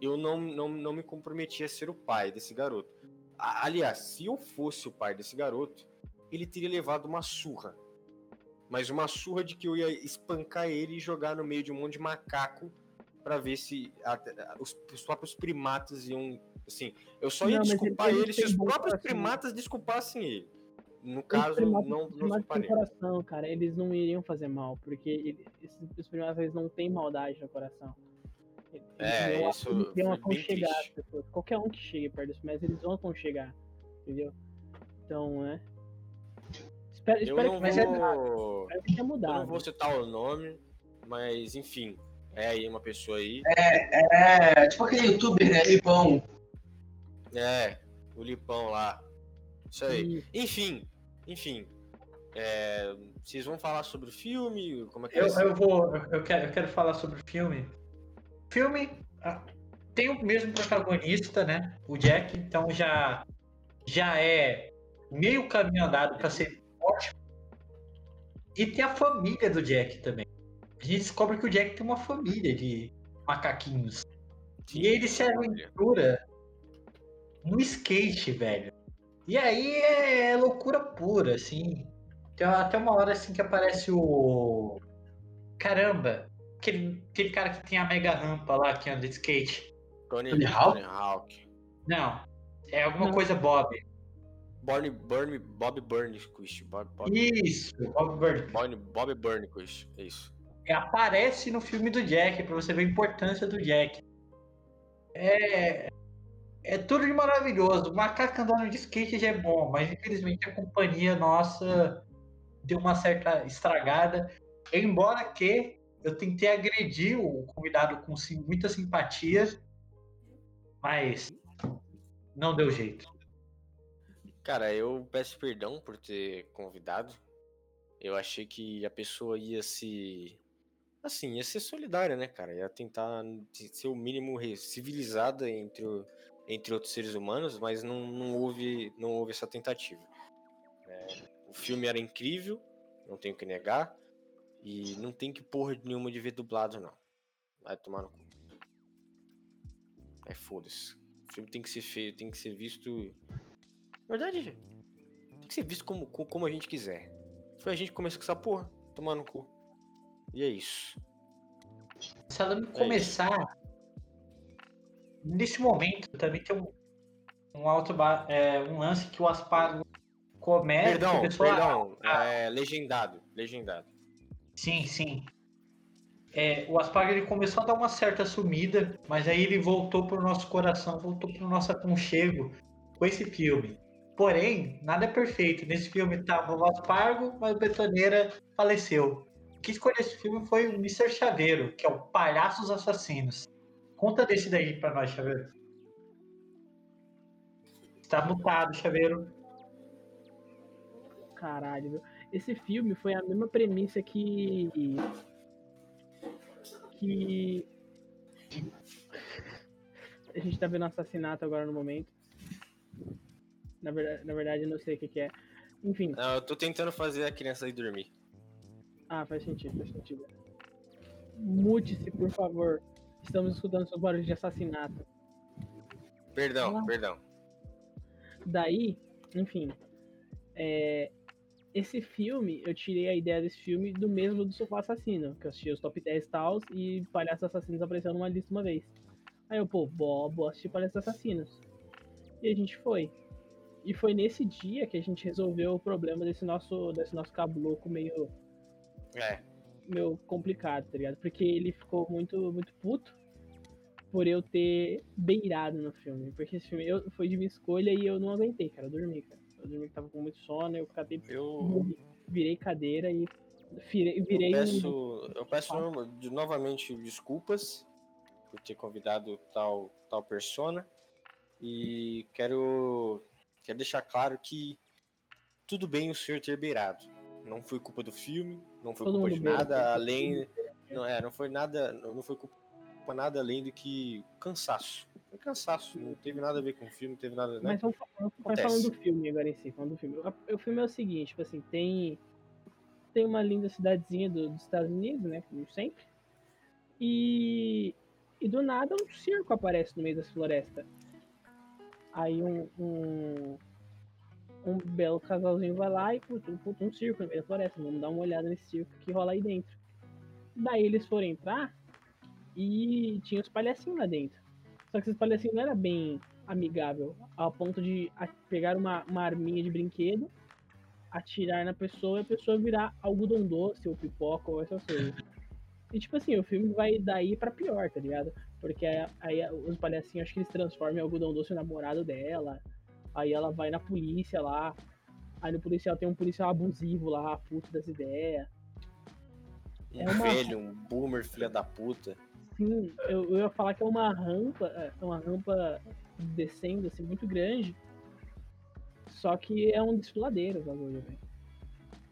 eu não, não, não me comprometi a ser o pai desse garoto. Aliás, se eu fosse o pai desse garoto, ele teria levado uma surra. Mas uma surra de que eu ia espancar ele e jogar no meio de um monte de macaco pra ver se a- a- os, os próprios primatas iam. Assim, eu só ia Não, mas desculpar ele- ele ele se os próprios primatas desculpassem ele. No Os caso, primatas- não, não desculparei. coração, cara. Eles não iriam fazer mal, porque ele- esses, os primatas eles não têm maldade no coração. Eles É, vão- isso eles bem aconchegar as pessoas. Qualquer um que chegue perto dos primatas, eles vão aconchegar. Entendeu? Então, né? Espero, Eu espero não que mas tenha mudado. vou. Espero que tenha Eu mudado. não vou citar o nome, mas enfim, é aí uma pessoa aí. É, tipo aquele youtuber, né, Lipão. É, o Lipão lá. Isso aí. E- Enfim, enfim. é, vocês vão falar sobre o filme? Como é que Eu, ser? eu vou. Eu quero, eu quero falar sobre o filme. Filme ah, tem o mesmo protagonista, né? O Jack, então já, já é meio caminho andado para ser ótimo. E tem a família do Jack também. A gente descobre que o Jack tem uma família de macaquinhos. E ele se aventura no skate, velho. E aí é loucura pura, assim. Tem até uma hora assim que aparece o. Caramba! Aquele, aquele cara que tem a mega rampa lá que anda de skate. Tony, Tony Hawk? Tony Hawk. Não. É alguma Não. coisa Bob. Bob, Burn, Bob Burnquist. Bob, Bob, Isso, Bob. Bob, Bob Burnquist. Isso. Aparece no filme do Jack, pra você ver a importância do Jack. É. É tudo de maravilhoso. O macaco andando de skate já é bom, mas infelizmente a companhia nossa deu uma certa estragada. Embora que eu tentei agredir o convidado com sim- muita simpatia, mas não deu jeito. Cara, eu peço perdão por ter convidado. Eu achei que a pessoa ia se Assim, ia ser solidária, né, cara? Ia tentar ser o mínimo civilizada entre, entre outros seres humanos, mas não, não, houve, não houve essa tentativa. É, o filme era incrível, não tenho que negar, e não tem que porra nenhuma de ver dublado, não. Vai tomar no cu. É foda-se. O filme tem que ser feio, tem que ser visto. Na verdade, tem que ser visto como, co- como a gente quiser. Foi a gente que começou com essa porra, tomar no cu. E é isso. Se ela não começar. Nesse momento também tem um, um alto é, um lance que o Aspago começa. perdão, pessoa- perdão. É, legendado, legendado. Sim, sim. É, o Aspago ele começou a dar uma certa sumida, mas aí ele voltou pro nosso coração, voltou pro nosso aconchego com esse filme. Porém, nada é perfeito. Nesse filme tava o Aspargo, mas o Betoneira faleceu. Quem escolheu esse filme foi o Mr. Chaveiro, que é o Palhaços Assassinos. Conta desse daí pra nós, Chaveiro. Está mutado, Chaveiro. Caralho, viu? Esse filme foi a mesma premissa que. Que. A gente tá vendo um assassinato agora no momento. Na verdade, na verdade eu não sei o que, que é. Enfim, Não, eu tô tentando fazer a criança ir dormir. Ah, faz sentido, faz sentido. Mute-se, por favor. Estamos escutando seus barulhos de assassinato. Perdão, Ah. perdão. Daí, enfim, é, esse filme, eu tirei a ideia desse filme do mesmo do Sofá Assassino, que eu assisti os top 10 tals e Palhaços Assassinos apareceu numa lista uma vez. Aí eu, pô, bom, vou assistir Palhaços Assassinos. E a gente foi. E foi nesse dia que a gente resolveu o problema desse nosso, desse nosso cabloco meio, É, meio complicado, tá ligado? Porque ele ficou muito, muito puto por eu ter beirado no filme. Porque esse filme eu, foi de minha escolha e eu não aguentei, cara. Eu dormi, cara. Eu dormi que tava com muito sono, eu catei, eu, virei cadeira e virei, eu virei um- peço, eu peço no- de- novamente desculpas por ter convidado tal, tal persona. E quero, quero deixar claro que tudo bem o senhor ter beirado. Não foi culpa do filme, não foi Todo culpa de nada todo além. Não, é, não foi nada. Não foi culpa nada além do que cansaço. Foi cansaço. Não teve nada a ver com o filme, não teve nada. Né? Mas vamos, Acontece. falando do filme agora em si, falando do filme. O, o filme é o seguinte, tipo assim, tem tem uma linda cidadezinha do- dos Estados Unidos, né, como sempre. E e do nada um circo aparece no meio das florestas. Aí um, um um belo casalzinho vai lá e puta, um, um circo no floresta. Vamos dar uma olhada nesse circo que rola aí dentro. Daí eles foram entrar e tinha os palhacinhos lá dentro. Só que esses palhacinhos não era bem amigável, ao ponto de pegar uma, uma arminha de brinquedo, atirar na pessoa e a pessoa virar algodão doce ou pipoca ou essas coisas. E tipo assim, o filme vai daí pra pior, tá ligado? Porque aí, aí os palhacinhos acho que eles transformam em algodão doce o namorado dela. Aí ela vai na polícia lá. Aí no policial tem um policial abusivo lá, puto das ideias. Um é uma- velho, um boomer, filha da puta. Sim, eu, eu ia falar que é uma rampa, é uma rampa descendo assim muito grande. Só que é um desfiladeiro o bagulho, velho.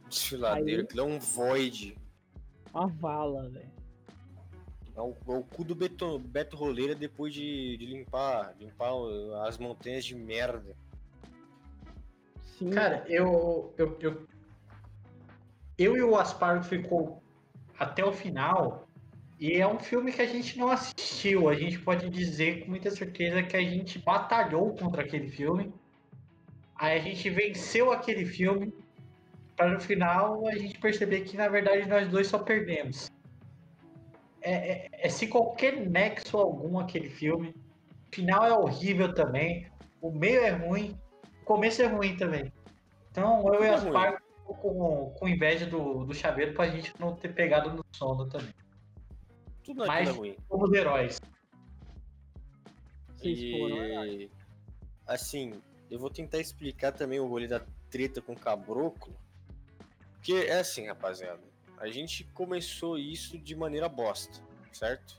Desfiladeiro, aquilo é um void. Uma vala, velho. É o, é o cu do Beto, Beto Roleira depois de, de limpar, limpar as montanhas de merda. Sim, Cara, eu, eu, eu, eu e o Aspargo ficou até o final e é um filme que a gente não assistiu. A gente pode dizer com muita certeza que a gente batalhou contra aquele filme. Aí a gente venceu aquele filme para no final a gente perceber que na verdade nós dois só perdemos. É, é, é sem qualquer nexo algum aquele filme. O final é horrível também. O meio é ruim. O começo é ruim também. Então eu e Tudo as ruim. partes com, com inveja do, do chaveiro pra gente não ter pegado no sono também. Tudo Mas- é ruim. Somos heróis. né? E assim, eu vou tentar explicar também o rolê da treta com o Caboclo. Porque é assim, rapaziada. A gente começou isso de maneira bosta, certo?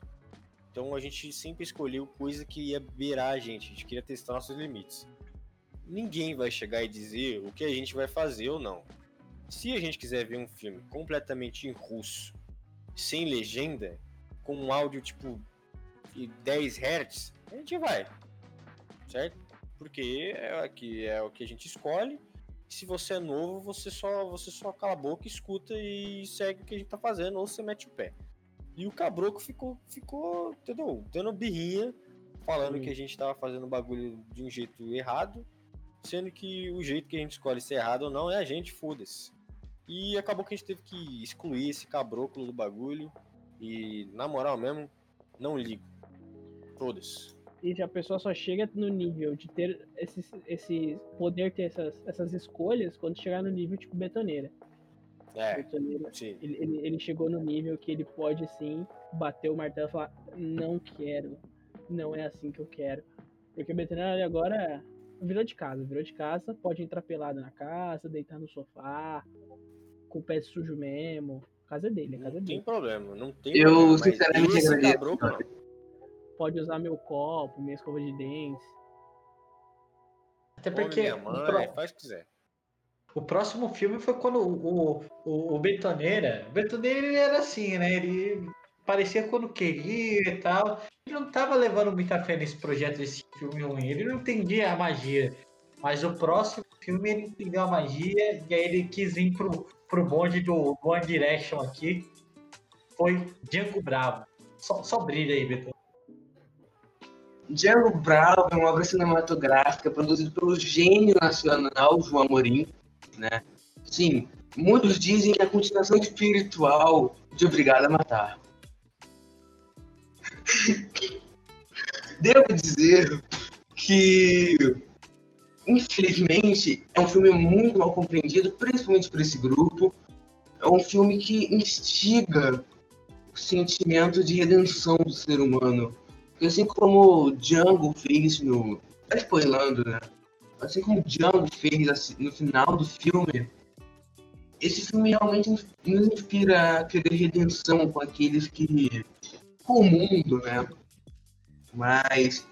Então a gente sempre escolheu coisa que ia beirar a gente. A gente queria testar nossos limites. Ninguém vai chegar e dizer o que a gente vai fazer ou não. Se a gente quiser ver um filme completamente em russo, sem legenda, com um áudio tipo de 10 Hz, a gente vai. Certo? Porque é, aqui é o que a gente escolhe. Se você é novo, você só, você só cala a boca, escuta e segue o que a gente tá fazendo, ou você mete o pé. E o Cabroco ficou, ficou, entendeu? Dando birrinha, falando que a gente tava fazendo bagulho de um jeito errado, sendo que o jeito que a gente escolhe ser errado ou não é a gente, foda-se. E acabou que a gente teve que excluir esse cabróculo do bagulho. E, na moral mesmo, não ligo. Foda-se. E a pessoa só chega no nível de ter esse, esse poder ter essas, essas escolhas quando chegar no nível tipo betoneira. É, Betoneira, ele, ele, ele chegou no nível que ele pode sim bater o martelo e falar, não quero, não é assim que eu quero. Porque o betoneira agora virou de casa, virou de casa, pode entrar pelado na casa, deitar no sofá, com o pé sujo mesmo. A casa é dele, a casa é Não tem dele. problema, não tem Eu, problema. sinceramente, agradeço. Pode usar meu copo, minha escova de dentes. Até porque mãe, pró- faz o que quiser. o próximo filme foi quando o, o, o Betoneira. O Betoneira ele era assim, né? Ele parecia quando queria e tal. Ele não tava levando muita fé nesse projeto desse filme ruim. Ele não entendia a magia. Mas o próximo filme ele entendeu a magia e aí ele quis vir pro, pro bonde do One Direction aqui. Foi Django Bravo. Só, só brilha aí, Beto. Django Bravo é uma obra cinematográfica produzida pelo gênio nacional João Amorim, né? Sim, muitos dizem que é a continuação espiritual de Obrigado a Matar. Devo dizer que, infelizmente, é um filme muito mal compreendido, principalmente por esse grupo. É um filme que instiga o sentimento de redenção do ser humano. Porque assim como o Django fez no. Tá spoilando, né? Assim como o Django fez assim, no final do filme, esse filme realmente nos inspira a querer redenção com aqueles que. Com o mundo, né? Mas.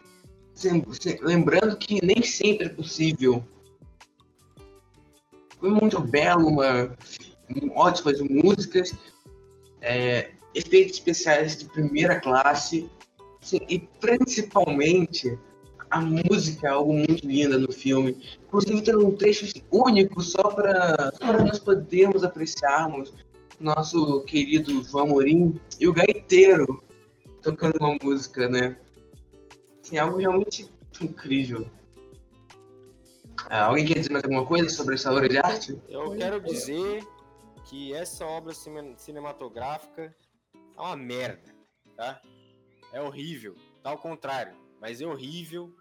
lembrando que nem sempre é possível. Foi muito belo, uma, ótimas músicas, é, efeitos especiais de primeira classe. Sim, e principalmente a música é algo muito linda no filme. Inclusive tem um trecho único só para nós podermos apreciarmos nosso querido João Amorim e o gaiteiro tocando uma música, né? Assim, algo realmente incrível. Ah, alguém quer dizer mais alguma coisa sobre essa obra de arte? Eu quero dizer que essa obra cine- cinematográfica é uma merda, tá? É horrível, tá ao contrário, mas é horrível,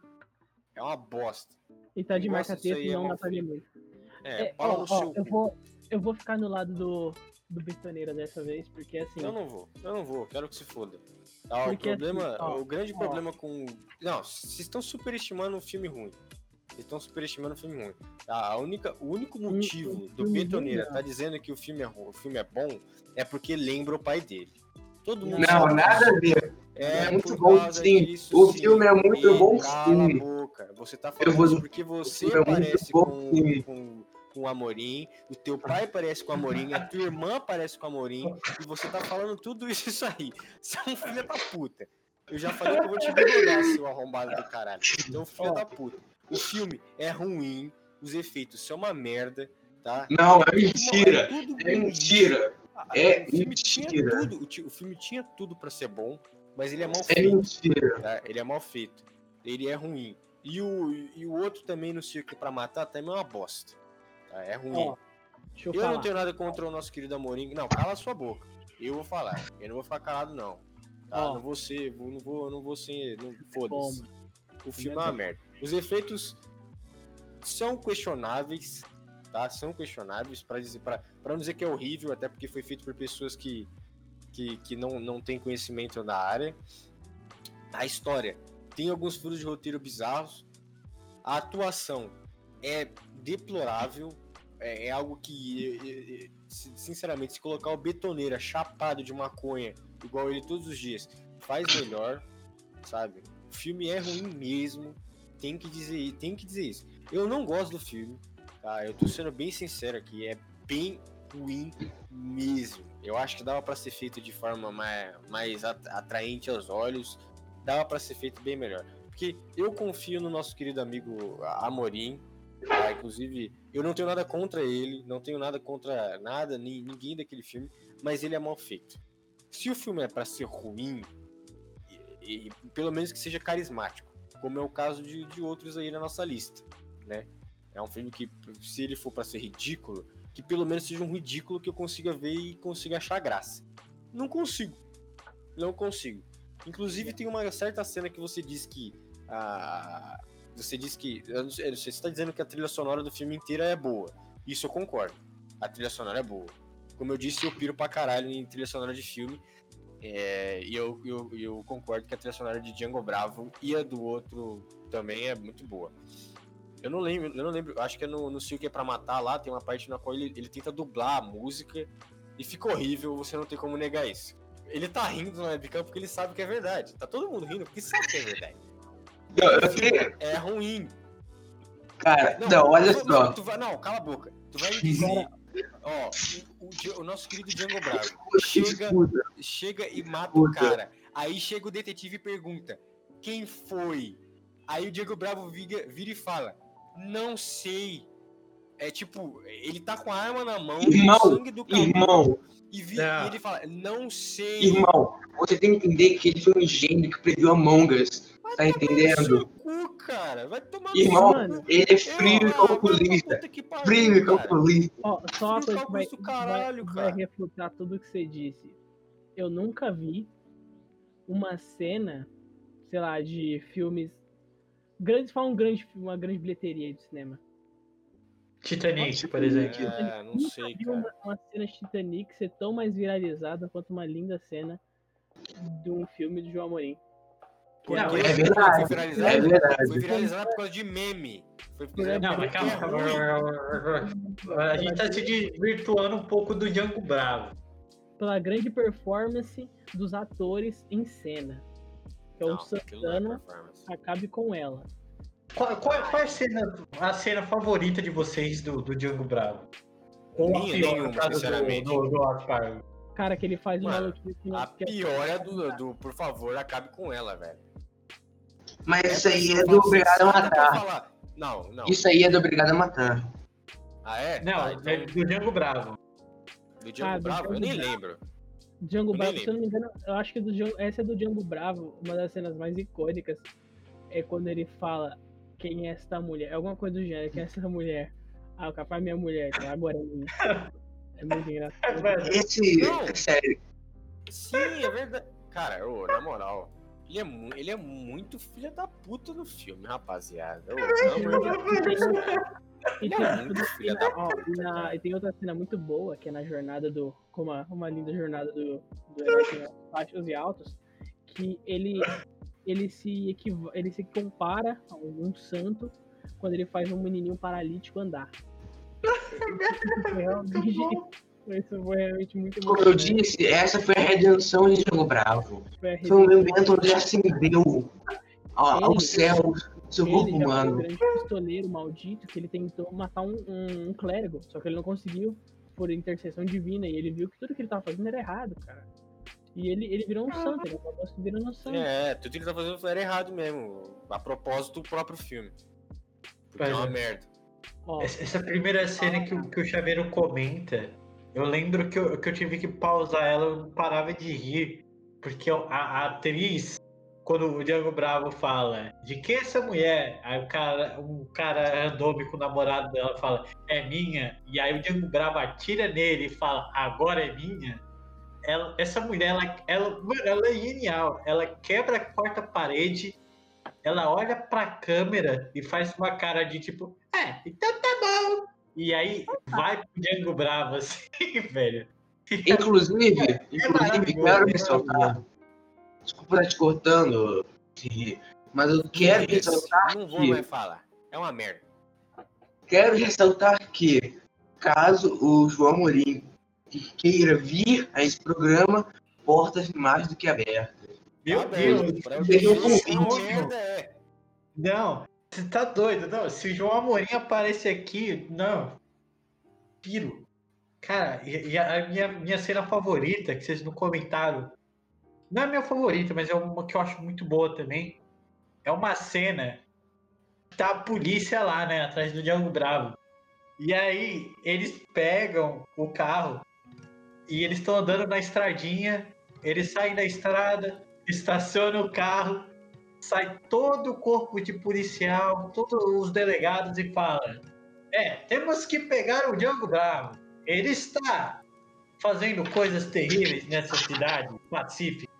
é uma bosta. E tá de marca texto, é não mal dá pra ler muito. É, É, ó, ó, eu vou, eu vou ficar no lado do, do Betoneira dessa vez, porque assim. Eu não vou, eu não vou, quero que se foda. Tá, o Porque, problema, assim, ó, o grande ó. problema com. Não, vocês estão superestimando um filme ruim. Vocês estão superestimando um filme ruim. Tá, a única, o único motivo do filme Betoneira ruim, tá dizendo que o filme é, o filme é bom é porque lembra o pai dele. Todo mundo Não, nada a ver. É, É muito bom, sim. disso, O sim. filme é muito E bom, cala sim. a boca. Você tá Eu falando vou- isso porque você é muito parece bom, com, sim. com, com o Amorim, o teu pai parece com o Amorim, a tua irmã parece com o Amorim, e você tá falando tudo isso, isso aí. Você é um filho da puta. Eu já falei que eu vou te bigodar, seu arrombado do caralho. Então, filho da puta. O filme é ruim, os efeitos são uma merda, tá? Não, é mentira. É ruim. mentira. Ah, É o filme tinha mentira. tudo, o, filme tinha tudo pra ser bom, mas ele é mal É feito, mentira. tá? Ele é mal feito. Ele é ruim. E o, e o outro também no Circo pra Matar também é uma bosta. Tá? É ruim. Ó, eu, eu não tenho nada contra o nosso querido Amorim. Não, cala sua boca. Eu vou falar. Eu não vou ficar calado, não. Tá? Ó. Não vou ser. Não vou, não vou ser. Não, Foda-se. O filme é uma merda. Os efeitos são questionáveis, tá? São questionáveis para dizer, para não dizer que é horrível, até porque foi feito por pessoas que que, que não, não têm conhecimento da área. A história tem alguns furos de roteiro bizarros. A atuação é deplorável. É, é algo que, sinceramente, se colocar o betoneira chapado de maconha, igual ele todos os dias, faz melhor, sabe? O filme é ruim mesmo. Tem que dizer, tem que dizer isso. Eu não gosto do filme, tá? Eu tô sendo bem sincero aqui, é bem ruim mesmo. Eu acho que dava pra ser feito de forma mais, mais at- atraente aos olhos. Dava pra ser feito bem melhor. Porque eu confio no nosso querido amigo Amorim. Tá? Inclusive, eu não tenho nada contra ele, não tenho nada contra nada, nem ninguém daquele filme, mas ele é mal feito. Se o filme é pra ser ruim, e, e pelo menos que seja carismático, como é o caso de, de outros aí na nossa lista, né? É um filme que, se ele for pra ser ridículo, que pelo menos seja um ridículo que eu consiga ver e consiga achar graça. Não consigo. Não consigo. Inclusive tem uma certa cena que você diz que a você diz que sei, você está dizendo que a trilha sonora do filme inteira é boa. Isso eu concordo. A trilha sonora é boa. Como eu disse, eu piro pra caralho em trilha sonora de filme. É, e eu, eu, eu concordo que a trilha sonora de Django Bravo e a do outro também é muito boa. Eu não lembro, eu não lembro, acho que é no, no que é pra matar lá, tem uma parte na qual ele, ele tenta dublar a música e fica horrível, você não tem como negar isso. Ele tá rindo no webcam porque ele sabe que é verdade. Tá todo mundo rindo porque sabe que é verdade. Eu, eu queria, É ruim. cara, não, olha tu- só. Não, tu vai, não, cala a boca. Tu vai dizer. Ó, o, o nosso querido Django Bravo chega, Escuta, chega e mata o cara. Aí chega o detetive e pergunta: quem foi? Aí o Diego Bravo vira, vira e fala: não sei. É tipo, ele tá com a arma na mão, Irmão, sangue do caboclo, irmão, e, vi- Não. e ele fala: não sei. irmão, você tem que entender que ele foi um gênio que previu Among Us. Tá Seu entendendo? cu, cara. Vai tomar no Irmão, cu. ele é frio e vai calculista. Frio e calculista. Ó, só uma coisa que vai, do caralho, vai, cara. vai refutar tudo que você disse. Eu nunca vi uma cena, sei lá, de filmes. Grandes, fala um grande, uma grande bilheteria de cinema. Titanic, por exemplo. É, não Nunca sei, cara. uma, uma cena de Titanic ser tão mais viralizada quanto uma linda cena de um filme de João Amorim. Por Não, quê? é verdade, Foi viralizado, É verdade. foi viralizado por causa de meme. Não, mas porque calma. é. A gente tá se desvirtuando um pouco do Django Bravo. Pela grande performance dos atores em cena. Que é o é Santana performance. acabe com ela. Qual, qual, qual é a cena, a cena favorita de vocês do, do Django Bravo? Ou Minha, pior, nenhuma, do- sinceramente. Do, do Oscar. Cara, que ele faz uma Mano, maluquice A quer- pior é do, do Por favor, acabe com ela, velho. Mas isso aí é eu do obrigado a matar. Não, não. Isso aí é do obrigado a matar. Ah, é? Não, Ah, é do Django Bravo. Do Django Ah, do Bravo? Eu Django nem Bravo. lembro. Django Eu nem Bravo, se eu não me engano, eu acho que do Django, essa é do Django Bravo, uma das cenas mais icônicas é quando ele fala quem é esta mulher. É alguma coisa do gênero, quem é essa mulher? Ah, o capaz é minha mulher, então agora é minha. É muito engraçado. Velho, Esse, Não. é sério, Sim, é verdade. Cara, ô, na moral, ele é, mu- ele é muito filho da puta no filme, rapaziada. E Ele tem, é muito filho da ó, e tem outra cena muito boa, que é na jornada do. Como uma, uma linda jornada do, do herói tem baixos e altos, que ele, ele, se equiva, ele se compara a um, santo quando ele faz um menininho paralítico andar. Foi realmente, isso foi realmente muito como eu disse, essa foi a redenção de Django Bravo. Foi Foi um momento onde ele ascendeu ao, ao Ele- céu do seu Ele corpo já foi um humano. grande pistoleiro maldito que ele tentou matar um, um- um clérigo, só que ele não conseguiu por intercessão divina e ele viu que tudo que ele tava fazendo era errado, cara. E ele, ele virou um santo, ele acabou se virando um santo. É, tudo que ele tá fazendo era errado mesmo. A propósito do próprio filme. Porque é uma é. merda. Ó, essa primeira cena que, o- que o Chaveiro comenta, eu lembro que eu, que eu tive que pausar ela, eu parava de rir. Porque a, a atriz, quando o Django Bravo fala, de que essa mulher? Aí o cara, um cara randômico, o namorado dela, fala, é minha. E aí o Django Bravo atira nele e fala, agora é minha. Ela, essa mulher, ela, ela, ela é genial. Ela quebra a quarta parede, ela olha pra câmera e faz uma cara de tipo, é, então tá bom. E aí vai pro Django Bravo, assim, velho. Inclusive, inclusive, maravilhoso, quero é ressaltar. Desculpa estar te cortando, mas eu quero Isso, ressaltar Não vou mais falar. É uma merda. quero ressaltar que caso o João Morim queira vir a esse programa, portas mais do que abertas. Meu Deus, Deus, Deus, Deus. merda é. Não, você tá doido, não. Se o João Amorim aparecer aqui, não. Piro. Cara, e a minha, minha cena favorita, que vocês não comentaram, não é a minha favorita, mas é uma que eu acho muito boa também. É uma cena que tá a polícia lá, né, atrás do Django Bravo. E aí eles pegam o carro e eles estão andando na estradinha, eles saem da estrada, estacionam o carro, sai todo o corpo de policial, todos os delegados e fala: É, temos que pegar o Django Bravo. Ele está fazendo coisas terríveis nessa cidade pacífica.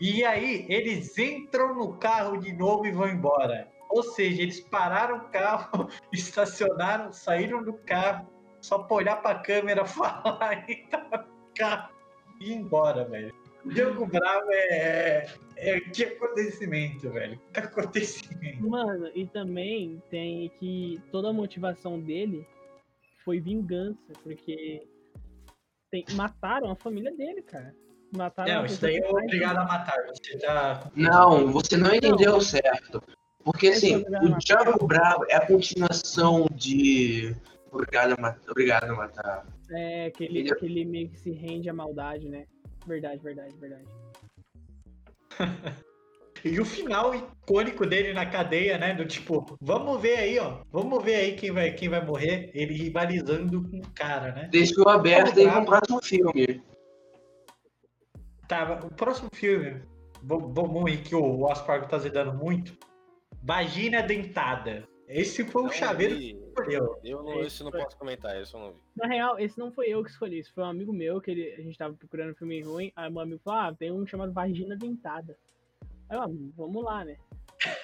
E aí eles entram no carro de novo e vão embora. Ou seja, eles pararam o carro, estacionaram, saíram do carro, só pra olhar pra câmera, falar e tá no carro e ir embora, velho. Diogo Bravo é, é. Que acontecimento, velho. Que acontecimento. Mano, e também tem que toda a motivação dele foi vingança, porque tem, mataram a família dele, cara. Mataram Não, a isso daí é obrigado a matar. Você tá. Não, você não entendeu certo. Porque é assim, o. Django Bravo é a continuação de Obrigado a Matar. Obrigado a Matar. É, que ele, Ele- que ele meio que se rende à maldade, né? Verdade, verdade, verdade. E o final icônico dele na cadeia, né? Do tipo, vamos ver aí, ó. Vamos ver aí quem vai, quem vai morrer. Ele rivalizando com o cara, né? Deixou aberto aí Bravo. com o próximo filme. Tá, o próximo filme, vamos ir que o Aspargo tá zedando muito. Vagina dentada. Esse foi o Não chaveiro. Escolheu. Eu não, esse eu não posso comentar, esse eu não vi. Na real, esse não foi eu que escolhi, esse foi um amigo meu que ele, a gente tava procurando filme ruim. Aí meu amigo falou: Ah, tem um chamado Vagina Dentada. Aí eu, ah, vamos lá, né?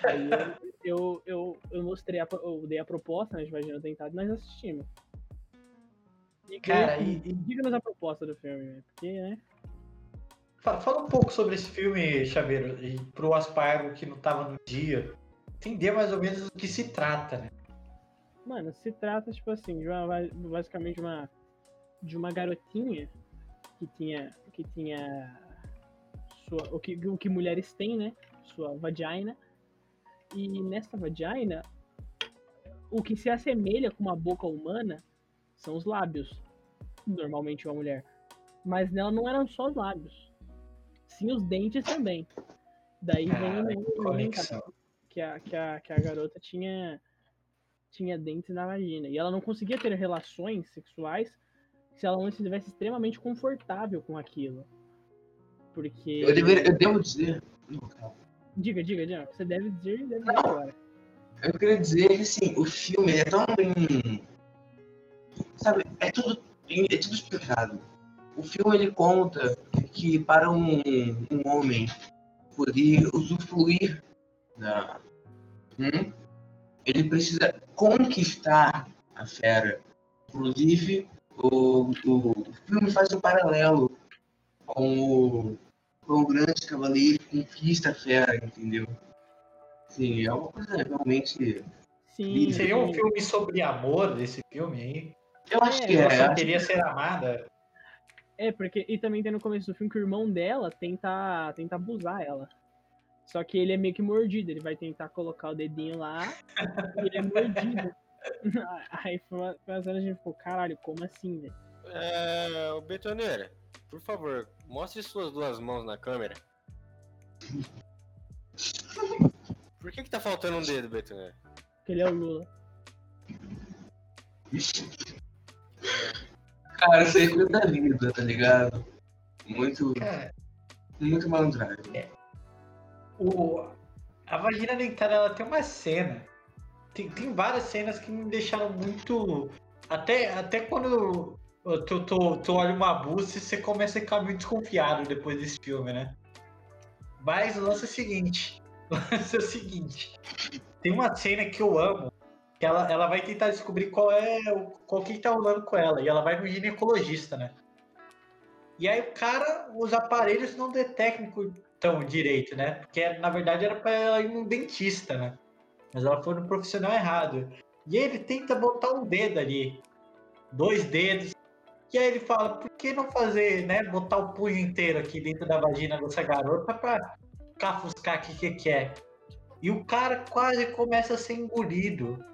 Aí eu, eu, eu, eu mostrei, a, eu dei a proposta né, de Vagina Dentada e nós assistimos. E, Cara, e, diga-nos a proposta do filme, né? Porque, né? Fa- Fala um pouco sobre esse filme, Chaveiro, e pro Aspargo que não tava no dia. Entender mais ou menos do que se trata, né? Mano, se trata, tipo assim, de uma, basicamente de uma, de uma garotinha que tinha, que tinha sua, o, que, o que mulheres têm, né? Sua vagina. E nessa vagina, o que se assemelha com uma boca humana são os lábios. Normalmente uma mulher. Mas nela não eram só os lábios. Sim os dentes também. Daí vem, que vem conexão. que a, que a, que a garota tinha, tinha dentes na vagina. E ela não conseguia ter relações sexuais se ela não estivesse extremamente confortável com aquilo. Porque. Eu, deveria, eu devo dizer. Diga, diga, diga. Você deve dizer, deve dizer agora. Eu queria dizer que assim, o filme é tão bem. Sabe, é tudo, é tudo explicado. O filme ele conta que para um, um homem poder usufruir da. Hum, ele precisa conquistar a fera. Inclusive, o, o, o filme faz um paralelo com o, com o grande cavaleiro que conquista a fera, entendeu? Sim, é uma coisa realmente. Sim. Seria um filme sobre amor, esse filme aí? Eu acho É, que Ela é. acho queria ser amada. É, porque. E também tem no começo do filme que o irmão dela tenta, tenta abusar ela. Só que ele é meio que mordido, ele vai tentar colocar o dedinho lá e ele é mordido. Aí foi uma, foi uma cena que a gente ficou, caralho, como assim, velho? É, o Betoneira, por favor, mostre suas duas mãos na câmera. Por que que tá faltando um dedo, Betoneira? Porque ele é o Lula. Cara, isso aí é coisa da vida, tá ligado? Muito, Cara, muito malandragem. O, a vagina dentada, ela tem uma cena. Tem, tem várias cenas que me deixaram muito. Até, até quando tu, tu olha uma busta, você começa a ficar muito desconfiado depois desse filme, né? Mas o lance é o seguinte. O lance é o seguinte. Tem uma cena que eu amo. Que ela, ela vai tentar descobrir qual é qual que tá rolando com ela. E ela vai no ginecologista, né? E aí o cara, os aparelhos não detectam tão direito, né? Porque na verdade era pra ela ir num dentista, né? Mas ela foi no profissional errado. E ele tenta botar um dedo ali. Dois dedos. E aí ele fala, por que não fazer, né? Botar o punho inteiro aqui dentro da vagina dessa garota pra cafuscar o que que que é. E o cara quase começa a ser engolido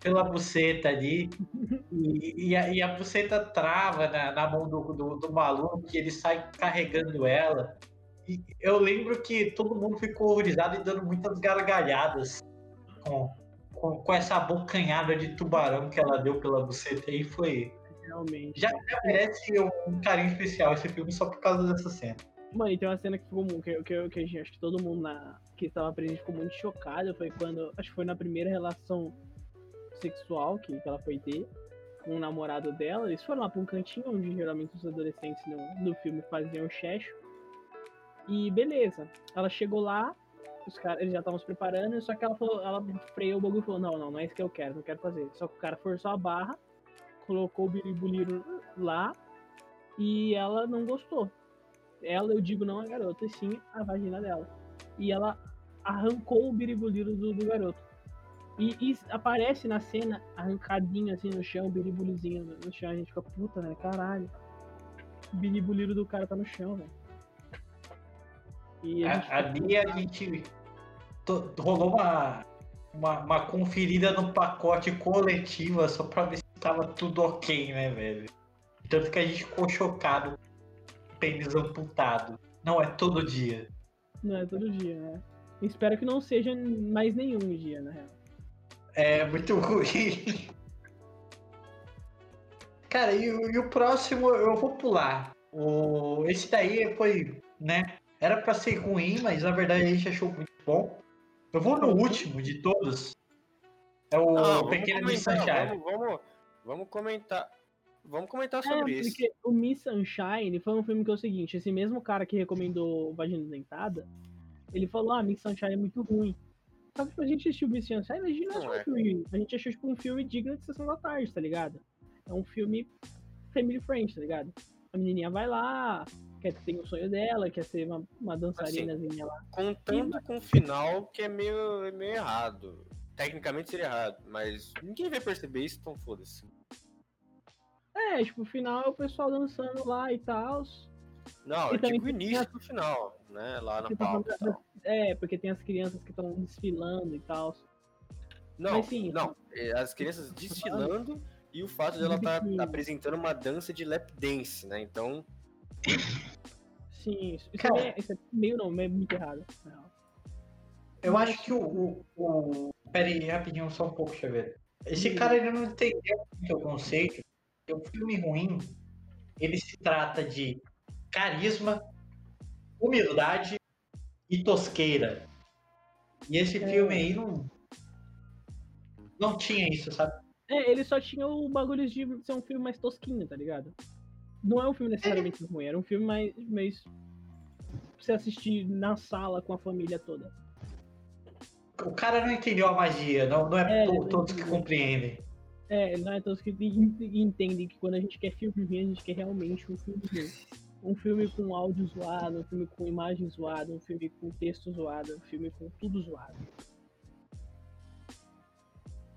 pela buceta ali. E, e, a, e a buceta trava na, na mão do, do, do maluco, que ele sai carregando ela. E eu lembro que todo mundo ficou horrorizado e dando muitas gargalhadas com, com, com essa abocanhada de tubarão que ela deu pela buceta aí. Foi. Realmente. Já, já merece um, um carinho especial esse filme só por causa dessa cena. Mano, e tem uma cena que ficou que, que, que a gente, acho que todo mundo na, que estava presente ficou muito chocado. Foi quando. Acho que foi na primeira relação sexual que, que ela foi ter com o namorado dela. Eles foram lá pra um cantinho onde geralmente os adolescentes no, no filme faziam checho. E beleza. Ela chegou lá, os caras, eles já estavam se preparando, só que ela falou, ela freou o bagulho e falou, não, não, não é isso que eu quero, não quero fazer. Só que o cara forçou a barra, colocou o biribuliro lá e ela não gostou. Ela, eu digo não a garota, e sim a vagina dela. E ela arrancou o biribuliro do, do garoto. E, e aparece na cena arrancadinho assim no chão, biribulizinho no, no chão. A gente fica puta, né? Caralho. O biribuliro do cara tá no chão, velho. E a gente A- Ali a gente rolou uma, uma, uma conferida no pacote coletiva só pra ver se tava tudo ok, né, velho? Tanto que a gente ficou chocado. Pênis amputado. Não é todo dia. Não é todo dia, né? Espero que não seja mais nenhum dia, na real. É muito ruim. Cara, e, o- e o próximo eu vou pular. O, esse daí foi, né? Era pra ser ruim, mas na verdade a gente achou muito bom. Eu vou no último de todos. É o Não, Pequeno Miss Sunshine. Vamos, vamos, vamos comentar. Vamos comentar É, sobre isso. porque o Miss Sunshine foi um filme que é o seguinte, esse mesmo cara que recomendou Vagina Dentada, ele falou, ah, Miss Sunshine é muito ruim. Só que tipo, a gente assistiu Miss Sunshine, a gente não Não achou é. um filme. A gente achou tipo um filme digno de sessão da tarde, tá ligado? É um filme family friend, tá ligado? A menininha vai lá, quer ter o sonho dela, quer ser uma, uma dançarinazinha lá. Contando com o final que é meio, é meio errado. Tecnicamente seria errado, mas ninguém vai perceber isso, então foda-se. É, tipo, o final é o pessoal dançando lá e tal. Não, E eu também digo o início do final, né? Lá na tá pauta. tal. É, porque tem as crianças que estão desfilando e tal. Não, Mas sim, não. é, As crianças desfilando e o fato de ela estar biquíni. apresentando uma dança de lap dance, né? Então, Sim, isso, isso, é, meio- isso é meio não, é muito errado. real. Eu acho que o. o, o... Pera aí, rapidinho, só um pouco, Xavier. Esse cara ele não entendeu muito o conceito. O filme ruim, ele se trata de carisma, humildade e tosqueira. E esse É. filme aí não. Não tinha isso, sabe? É, ele só tinha o bagulho de ser um filme mais tosquinho, tá ligado? Não é um filme necessariamente ruim, era um filme mais, mais você assistir na sala com a família toda. O cara não entendeu a magia, não, não é, É, to- todos que compreendem. É, não é todos que en- entendem que quando a gente quer filme ruim, a gente quer realmente um filme ruim. Um filme com áudio zoado, um filme com imagem zoada, um filme com texto zoado, um filme com tudo zoado.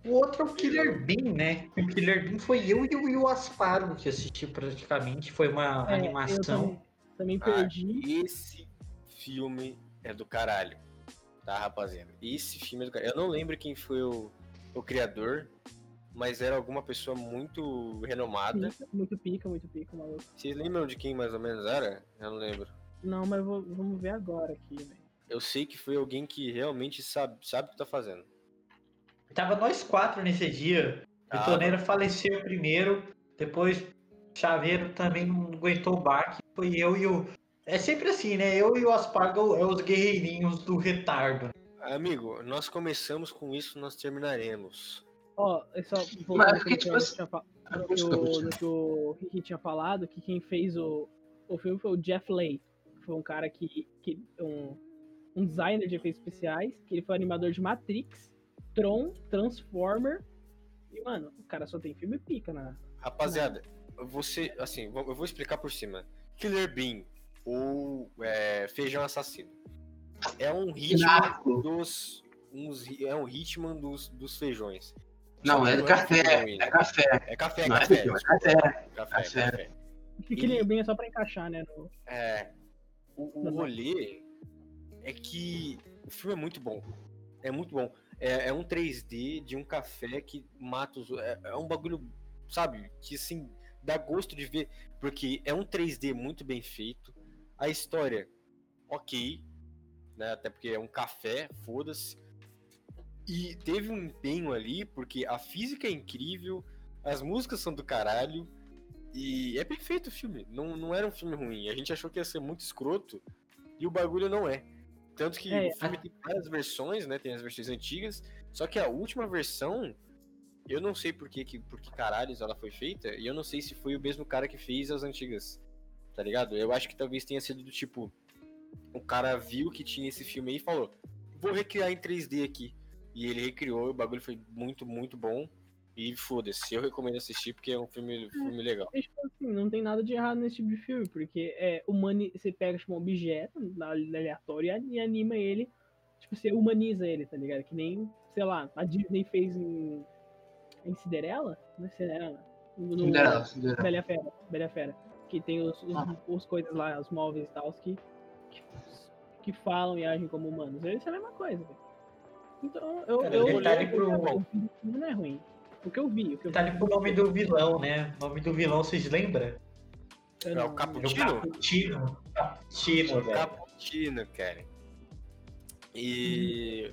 O outro é o Killer Bean, né? O Killer Bean foi eu e o Will Asparo que assistiu praticamente. Foi uma É, eu animação. também, também ah, perdi. esse filme é do caralho. Tá, rapaziada? Esse filme é do caralho. Eu não lembro quem foi o, o criador, mas era alguma pessoa muito renomada. Pica, muito pica, muito pica, maluco. Vocês lembram de quem mais ou menos era? Eu não lembro. Não, mas vou- vamos ver agora aqui, velho. Eu sei que foi alguém que realmente sabe, sabe o que tá fazendo. Tava nós quatro nesse dia. O Tava. Bitoneira faleceu primeiro, depois Chaveiro também não aguentou o baque. Foi eu e o. É sempre assim, né? Eu e o Aspargo é os guerreirinhos do retardo. Amigo, nós começamos com isso, nós terminaremos. Ó, é só Mas voltando porque, no que tipo eu tinha no que o- Ricky tinha falado, que quem fez o, o filme foi o Jeff Leigh. Foi um cara que. que um, um designer de efeitos especiais, que ele foi animador de Matrix, Tron, Transformer. E, mano, o cara só tem filme pica, né? Rapaziada, você, assim, eu vou explicar por cima. Killer Bean ou é, Feijão Assassino é um ritmo Narco. dos, uns é um ritmo dos, dos feijões. Não, é não filme café. É né? café. É café, é Não é café, feijão, é café. café, Café. café. Que Killer Bean é só pra encaixar, né? no- É, o, o rolê é que o filme é muito bom. É muito bom. É, é um 3D de um café que mata os. É, é um bagulho, sabe? Que assim, dá gosto de ver. Porque é um 3D muito bem feito. A história, ok. Né? Até porque é um café, foda-se. E teve um empenho ali, porque a física é incrível, as músicas são do caralho. E é perfeito o filme. Não, não era um filme ruim. A gente achou que ia ser muito escroto. E o bagulho não é. Tanto que É, o filme tem várias versões, né? Tem as versões antigas. Só que a última versão, eu não sei por que, que, por que caralhos ela foi feita. E eu não sei se foi o mesmo cara que fez as antigas. Tá ligado? Eu acho que talvez tenha sido do tipo. O cara viu que tinha esse filme aí e falou: Vou recriar em 3D aqui. E ele recriou, o bagulho foi muito, muito bom. E foda-se, eu recomendo assistir porque é um filme, filme legal. E, tipo assim, não tem nada de errado nesse tipo de filme, porque é humani... você pega tipo, um objeto aleatório e anima ele, tipo, você humaniza ele, tá ligado? Que nem, sei lá, a Disney fez em, em Cinderela, não é Cinderela? No, no- Cinderela, Cinderela. Bela Fera, Bela Fera. Que tem os, os, Ah. os coisas lá, os móveis e tal, que, que, que falam e agem como humanos. Isso é a mesma coisa, velho. Então, eu, Cara, eu, eu, pro- eu, filme não é ruim. O que eu vi, o que eu Tá vi. ali pro nome do vilão, né? O nome do vilão, vocês lembram? É o É o Caputino? Caputino. Caputino, velho. Caputino, cara. E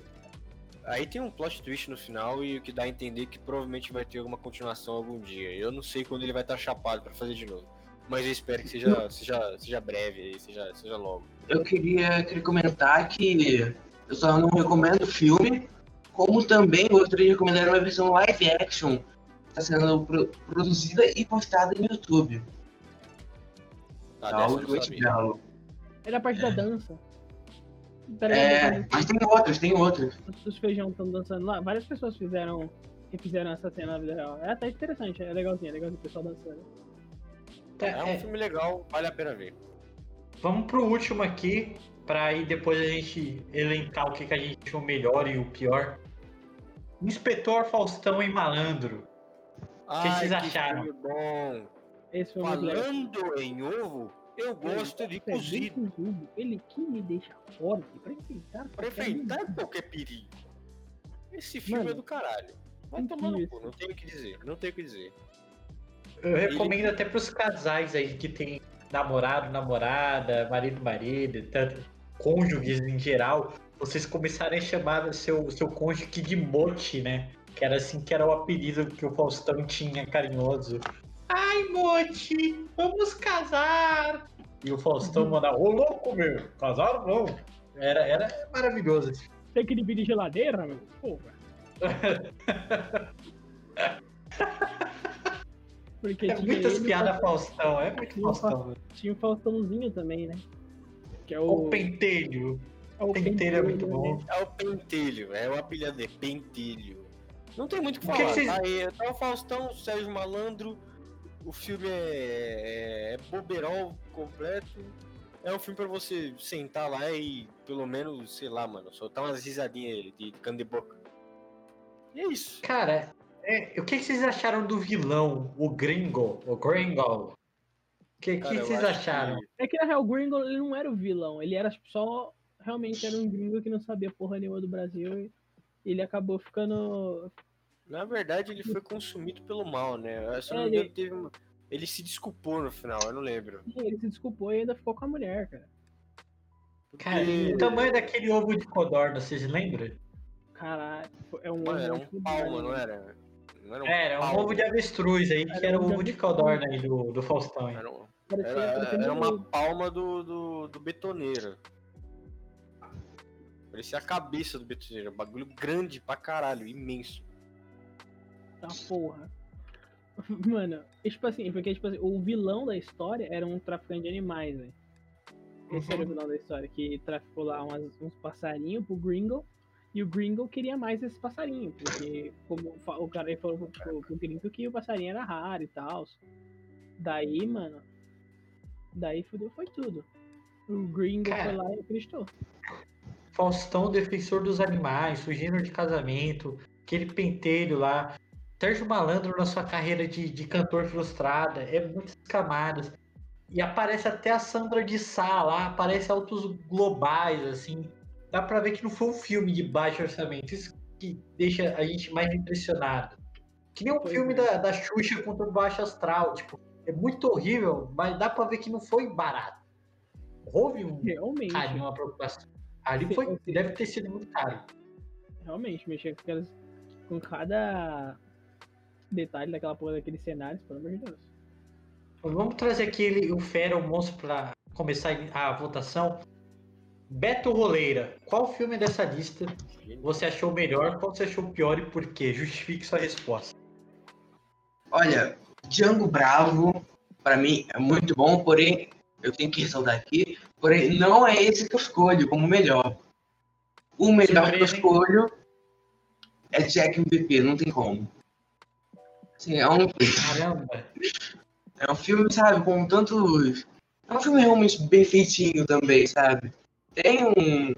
aí tem um plot twist no final e o que dá a entender que provavelmente vai ter alguma continuação algum dia. Eu não sei quando ele vai estar chapado pra fazer de novo. Mas eu espero que seja, seja, seja breve aí, seja, seja logo. Eu queria, queria comentar que eu só não recomendo o filme, como também gostaria de recomendar uma versão live action que está sendo pro- produzida e postada no YouTube. Tá, Ultimate sabia. Gallo. Era a parte da dança. Peraí, É, mas tem outras, tem outras. os, feijão estão dançando lá. Várias pessoas fizeram, fizeram essa cena na vida real. É até interessante, é legalzinho, é legalzinho o pessoal dançando. Tá, É um é, filme legal, vale a pena ver. Vamos pro último aqui, pra aí depois a gente elencar o que, que a gente achou melhor e o pior. Inspetor Faustão e Malandro. Ai, vocês acharam? filme bom. Esse foi muito legal. Falando em ovo, eu gosto de É bem cozido. Ele que me deixa forte pra enfrentar. Pra qualquer enfrentar qualquer perigo. Esse filme Mano, é do caralho. Vai tomar no cu, não tenho o que dizer, não tenho o que dizer. Eu recomendo até pros casais aí que tem namorado, namorada, marido, marido, tanto cônjuges em geral, vocês começarem a chamar seu, seu cônjuge de mote, né? Que era assim que era o apelido que o Faustão tinha carinhoso. Ai, mote, vamos casar! E o Faustão mandava, ô louco, meu, casar não. Era, era maravilhoso. Tem que dividir geladeira, meu? Porra. Porque É muitas piadas Faustão, é muito Faustão. Tinha o Faustãozinho também, né? Que é O o. pentelho. é o pentelho é muito né? bom. É o Pentelho, é o apelido dele, Pentelho. Não tem muito o que falar. que vocês- Tá aí, tá o Faustão, o Sérgio Malandro, o filme é, é boberol completo. É um filme pra você sentar lá e, pelo menos, sei lá, mano, soltar umas risadinhas de, de cano de boca. E é isso. Cara, é, o que, que vocês acharam do vilão, o Gringo? O Gringo? O que, Cara, que vocês acharam? que- É que na real, o Gringo ele não era o vilão, ele era só. Realmente era um gringo que não sabia porra nenhuma do Brasil e ele acabou ficando. Na verdade, ele foi consumido pelo mal, né? Se não É, engano, ele- teve uma- Ele se desculpou no final, eu não lembro. Ele se desculpou e ainda ficou com a mulher, cara. Cara, Porque- o tamanho daquele ovo de codorna, vocês lembram? Caralho, é um. Mano, era um ovo palma, de- não era? Não era um Era, um ovo de avestruz aí, que Era era o ovo de codorna aí do, do Faustão. Aí. Era, um- era- era um- uma palma do, do, do betoneiro. Parecia a cabeça do betoneiro. um Bagulho grande pra caralho, imenso. Tá porra. Mano, tipo assim, porque tipo assim, o vilão da história era um traficante de animais, velho. Esse era o vilão da história, que traficou lá umas- uns passarinhos pro Gringo. E o Gringo queria mais esse passarinho, porque como o cara falou pro, pro Gringo que o passarinho era raro e tal. Daí, mano. Daí fudeu, foi tudo. O Gringo Cara. foi lá e acreditou. Faustão, defensor dos animais, fugindo de casamento, aquele pentelho lá. Sérgio Malandro na sua carreira de, de cantor frustrada, é muitas camadas. E aparece até a Sandra de Sá lá, aparece altos globais, assim. Dá pra ver que não foi um filme de baixo orçamento. Isso que deixa a gente mais impressionado. Que nem um Pois filme é. da, da Xuxa contra o Baixo Astral. Tipo, é muito horrível, mas dá pra ver que não foi barato. Houve um Realmente. carinho, uma preocupação. Ali foi, deve ter sido muito caro. Realmente, mexer com aquelas. Com cada detalhe daquela porra daqueles cenários, pelo amor de Deus. Vamos trazer aqui ele, o Fera, o monstro, pra começar a votação. Beto Roleira, qual filme dessa lista você achou melhor, qual você achou pior e por quê? Justifique sua resposta. Olha, Django Bravo, pra mim, é muito bom, porém, eu tenho que ressaltar aqui, porém, não é esse que eu escolho como melhor. O melhor que eu escolho é Jack MVP, não tem como. Assim, é, um, Caramba. é um filme, sabe, com tantos. É um filme realmente bem feitinho também, sabe? Tem um,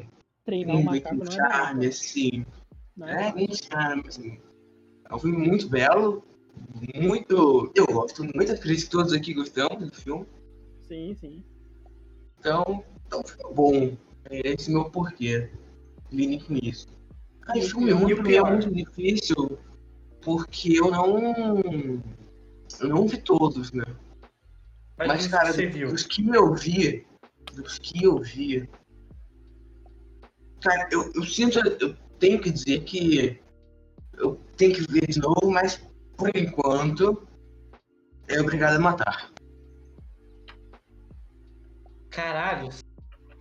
Treinar o um, macaco um é charme, barato. assim. Não É, é? um charme, assim. É um filme muito belo, muito. Eu gosto muito, acredito que todos aqui gostamos do filme. Sim, sim. Então, então bom. É esse meu porquê. Link com isso. Aí, o filme ruim o pra mim é pior? muito difícil, porque eu não. Eu não vi todos, né? Mas, Mas, cara, dos que eu vi, dos que eu vi. Cara, eu, eu sinto, eu tenho que dizer que eu tenho que ver de novo, mas por enquanto é obrigado a matar. Caralho.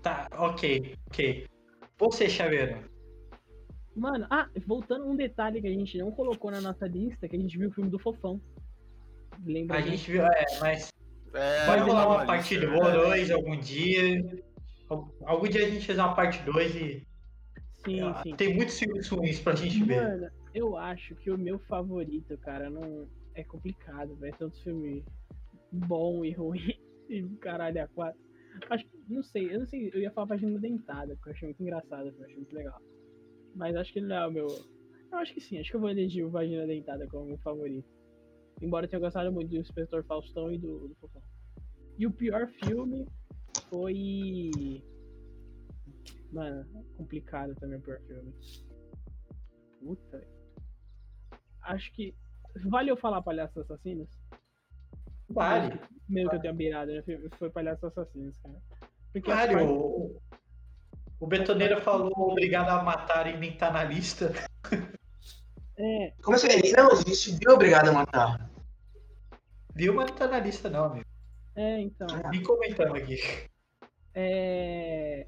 Tá, ok, ok. Você, Chaveiro. Mano, ah, voltando um detalhe que a gente não colocou na nossa lista, que a gente viu o filme do Fofão. Lembra? A disso? gente viu, é, mas É, vai rolar uma parte 2 algum dia. Al- Algum dia a gente faz uma parte 2 e Sim, ah, sim. tem muitos filmes ruins pra gente ver. Mano, eu acho que o meu favorito, cara, não é complicado, velho. Tanto filme bom e ruim e caralho a quatro. Acho que, não sei, eu não sei, eu ia falar Vagina Dentada, porque eu achei muito engraçado, eu achei muito legal. Mas acho que ele não é o meu. Eu acho que sim, acho que eu vou eleger o Vagina Dentada como meu favorito. Embora eu tenha gostado muito do Inspetor Faustão e do, do Fofão. E o pior filme foi. Mano, complicado também o pior filme. Puta. velho. Acho que. Vale eu falar Palhaços Assassinos? Vale, Mesmo que eu tenha beirado, né? Foi- Palhaços Assassinos, cara. Porque vale. partes- O, o Betoneira falou obrigado a matar e nem tá na lista. É, Como assim? Não, existe viu obrigado a matar. Viu, mas não tá na lista não, amigo. é, então. Me comentando aqui. É.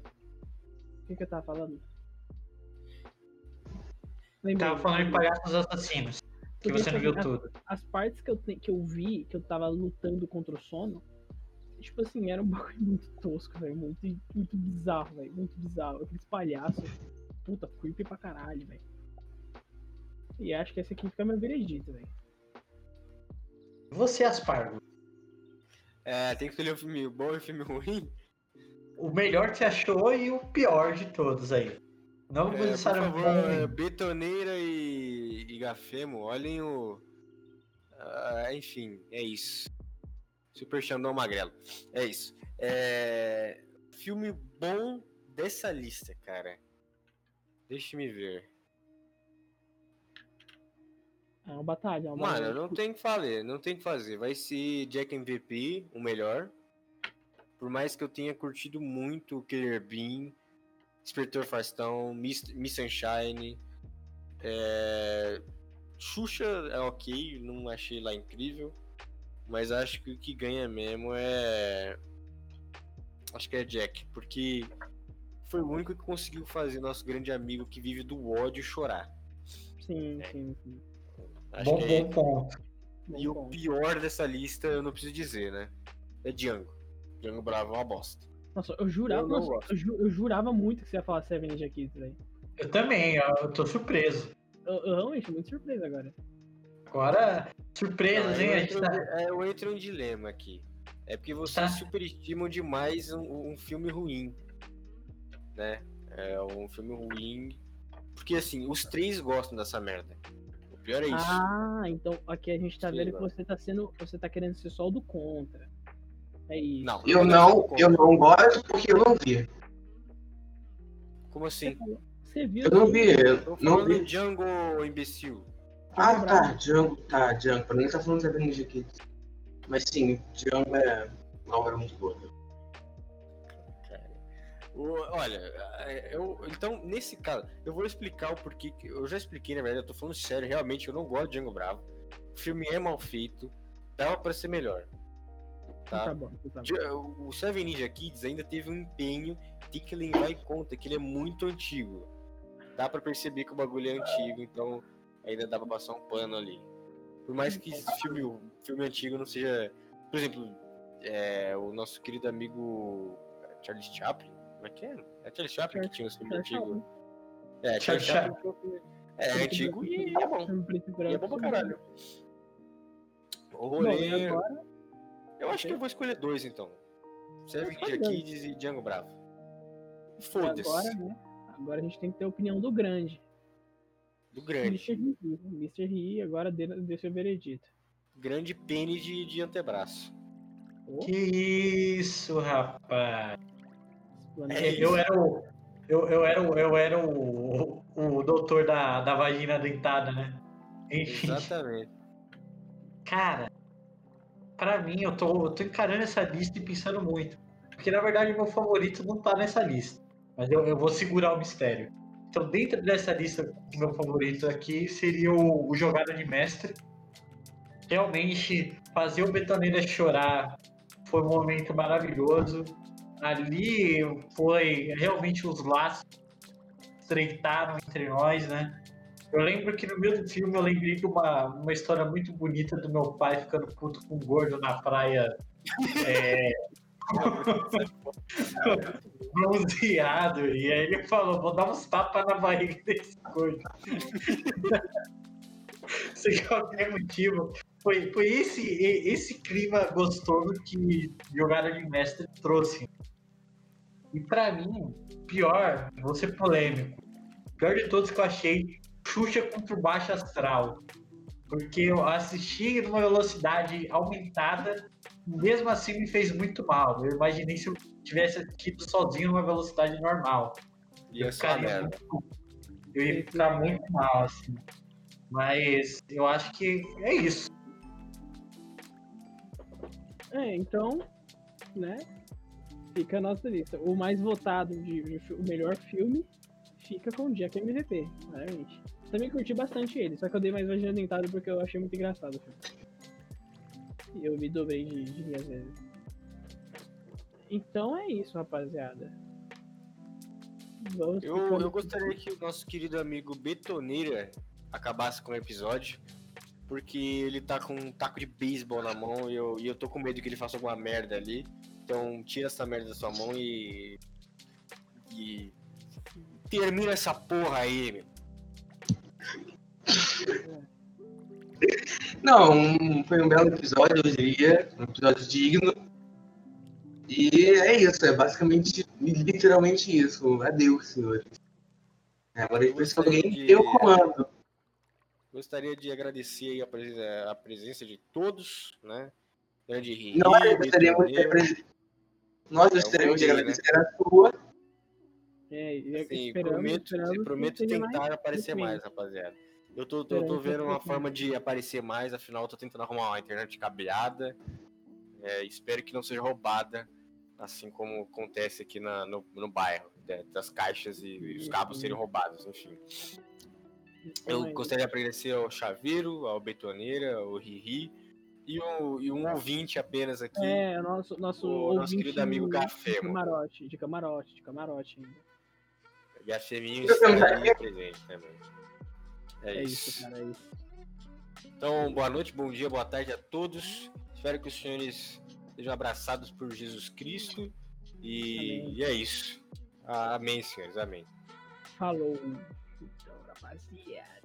O que, que eu tava falando? Lembrei. Tava falando de palhaços assassinos. Que você não tipo, viu as- tudo. as partes que eu, te- que eu vi, que eu tava lutando contra o sono, tipo assim, era um bagulho muito tosco, velho. Muito, muito bizarro, velho. Muito bizarro. Aqueles palhaços. Puta, creepy pra caralho, velho. E acho que esse aqui fica meu veredito, velho. Você, Aspargo. É, tem que escolher um filme bom e um filme ruim. O melhor que você achou e o pior de todos aí. Não É, por necessariamente favor, bom. é, Betoneira e, e Gafemo, olhem o. Ah, enfim, é isso. Super Xandão Magrelo. É isso. É, filme bom dessa lista, cara. Deixa-me ver. É uma batalha, é uma Mano, batalha. não tem o que fazer, não tem o que fazer. Vai ser Jack MVP, o melhor. Por mais que eu tenha curtido muito o Killer Bean, Inspetor Faustão, Miss, Miss Sunshine. É... Xuxa é ok, não achei lá incrível. Mas acho que o que ganha mesmo é. Acho que é Jack, porque foi o único que conseguiu fazer nosso grande amigo que vive do ódio chorar. Sim, sim, sim. Acho Bom, que é bom ponto. Bom e o ponto. pior dessa lista, eu não preciso dizer, né? É Django. Django Bravo é uma bosta. Nossa, eu jurava, Eu nossa, eu, ju- eu jurava muito que você ia falar Seven Ninja Kids, velho. Eu também, eu tô surpreso. Eu, eu realmente, muito surpreso agora. Agora, surpresas, Não, hein? eu, A gente entro, tá... é, eu entro em um dilema aqui. É porque vocês Tá. superestimam demais um, um filme ruim. Né? É um filme ruim. Porque assim, os três gostam dessa merda. O pior é isso. Ah, então aqui a gente tá Sim, vendo que mano. você tá sendo. Você tá querendo ser só o do contra. É isso. não, Eu não eu não gosto porque eu não vi. Como assim? você viu. Eu não vi, eu Tô não vi. Django, imbecil. Ah, tá, Django, tá, Django. Pra mim tá falando da Ninja Kids. Mas sim, Django é uma obra muito boa. O- olha, é, eu, então, nesse caso, eu vou explicar o porquê. que- Eu já expliquei, na verdade, eu tô falando sério, realmente, eu não gosto de Django Bravo. O filme é mal feito, dava pra ser melhor. Tá, Tá? bom, tá bom. Dia- O Seven Ninja Kids ainda teve um empenho, tem que levar em conta que ele é muito antigo. Dá pra perceber que o bagulho é antigo, então ainda dá pra passar um pano ali. Por mais que esse filme, o filme antigo não seja. Por exemplo, é, o nosso querido amigo Charles Chaplin. Como é que é? É Charles Chaplin que tinha o filme antigo. É, Charles Chaplin é antigo e é bom. E é bom pra caralho. O rolê. e agora, Eu acho que eu vou escolher dois então. Seven Escolhe Ninja dois. Kids e Django Bravo. Foda-se. agora, né? Agora a gente tem que ter a opinião do grande. Do grande. Mr. Ri. Agora dê, dê seu veredito. Grande pênis de, de antebraço. Oh, Que isso, rapaz. É, eu era o. Eu, eu era, o, eu era o, o, o doutor da, da vagina dentada, né? Enfim, Exatamente. cara, pra mim, eu tô, eu tô encarando essa lista e pensando muito. Porque na verdade meu favorito não tá nessa lista. Mas eu, eu vou segurar o mistério. Então, dentro dessa lista, meu favorito aqui seria o, o Jogada de Mestre. Realmente, fazer o Betoneira chorar foi um momento maravilhoso. Ali foi realmente os laços estreitaram entre nós, né? Eu lembro que no meio do filme eu lembrei de uma, uma história muito bonita do meu pai ficando puto com um gordo na praia. É, bronzeado. E aí ele falou, vou dar uns tapas na barriga desse gordo. Sem qualquer motivo. Foi, foi esse, esse clima gostoso que Jogada de Mestre trouxe. E pra mim, pior, vou ser polêmico. Pior de todos que eu achei, Xuxa contra o Baixo Astral. Porque eu assisti numa velocidade aumentada, mesmo assim me fez muito mal. Eu imaginei se eu tivesse assistido sozinho numa velocidade normal. E só ficaria muito- Eu ia ficar muito mal, assim. Mas eu acho que é isso. É, então, né? Fica a nossa lista. O mais votado de, de o melhor filme fica com o Jack MVP, claramente. Também curti bastante ele, só que eu dei mais vagina dentada porque eu achei muito engraçado. E eu me dobrei de, de rir às vezes. Então é isso, rapaziada. Vamos Eu, eu gostaria que o nosso querido amigo Betoneira acabasse com o episódio. Porque ele tá com um taco de beisebol na mão e eu, e eu tô com medo que ele faça alguma merda ali. Então tira essa merda da sua mão e. E. Termina essa porra aí, meu. Não, um- foi um belo episódio, eu diria. Um episódio digno. E é isso, é basicamente, literalmente isso. Adeus, senhores. É, Agora depois que alguém de- tem o comando. Gostaria de agradecer aí a, presen- a presença de todos, né? Grande Henrique, Nós gostaríamos de, Nós É, gostaríamos de eu vou ver, agradecer a sua. É, e Assim, esperamos, prometo, esperamos prometo tentar mais aparecer mais, rapaziada. Eu tô, tô, eu tô vendo uma forma de aparecer mais, afinal eu tô tentando arrumar uma internet cableada. É, espero que não seja roubada, assim como acontece aqui na- no, no bairro, né, das caixas e, e os cabos serem roubados, enfim. Eu é gostaria de agradecer ao Chaveiro, ao Betoneira, ao Riri e, o- e um ouvinte apenas aqui. É, o nosso, nosso, o nosso ouvinte querido amigo de Gafemo. camarote, de camarote, de camarote ainda. A Feminho Eu está presente também. É, É isso. isso, cara, é isso. Então, boa noite, bom dia, boa tarde a todos. Espero que os senhores sejam abraçados por Jesus Cristo. E, Amém. e é isso. Ah, amém, senhores, amém. Falou. Então, rapaziada.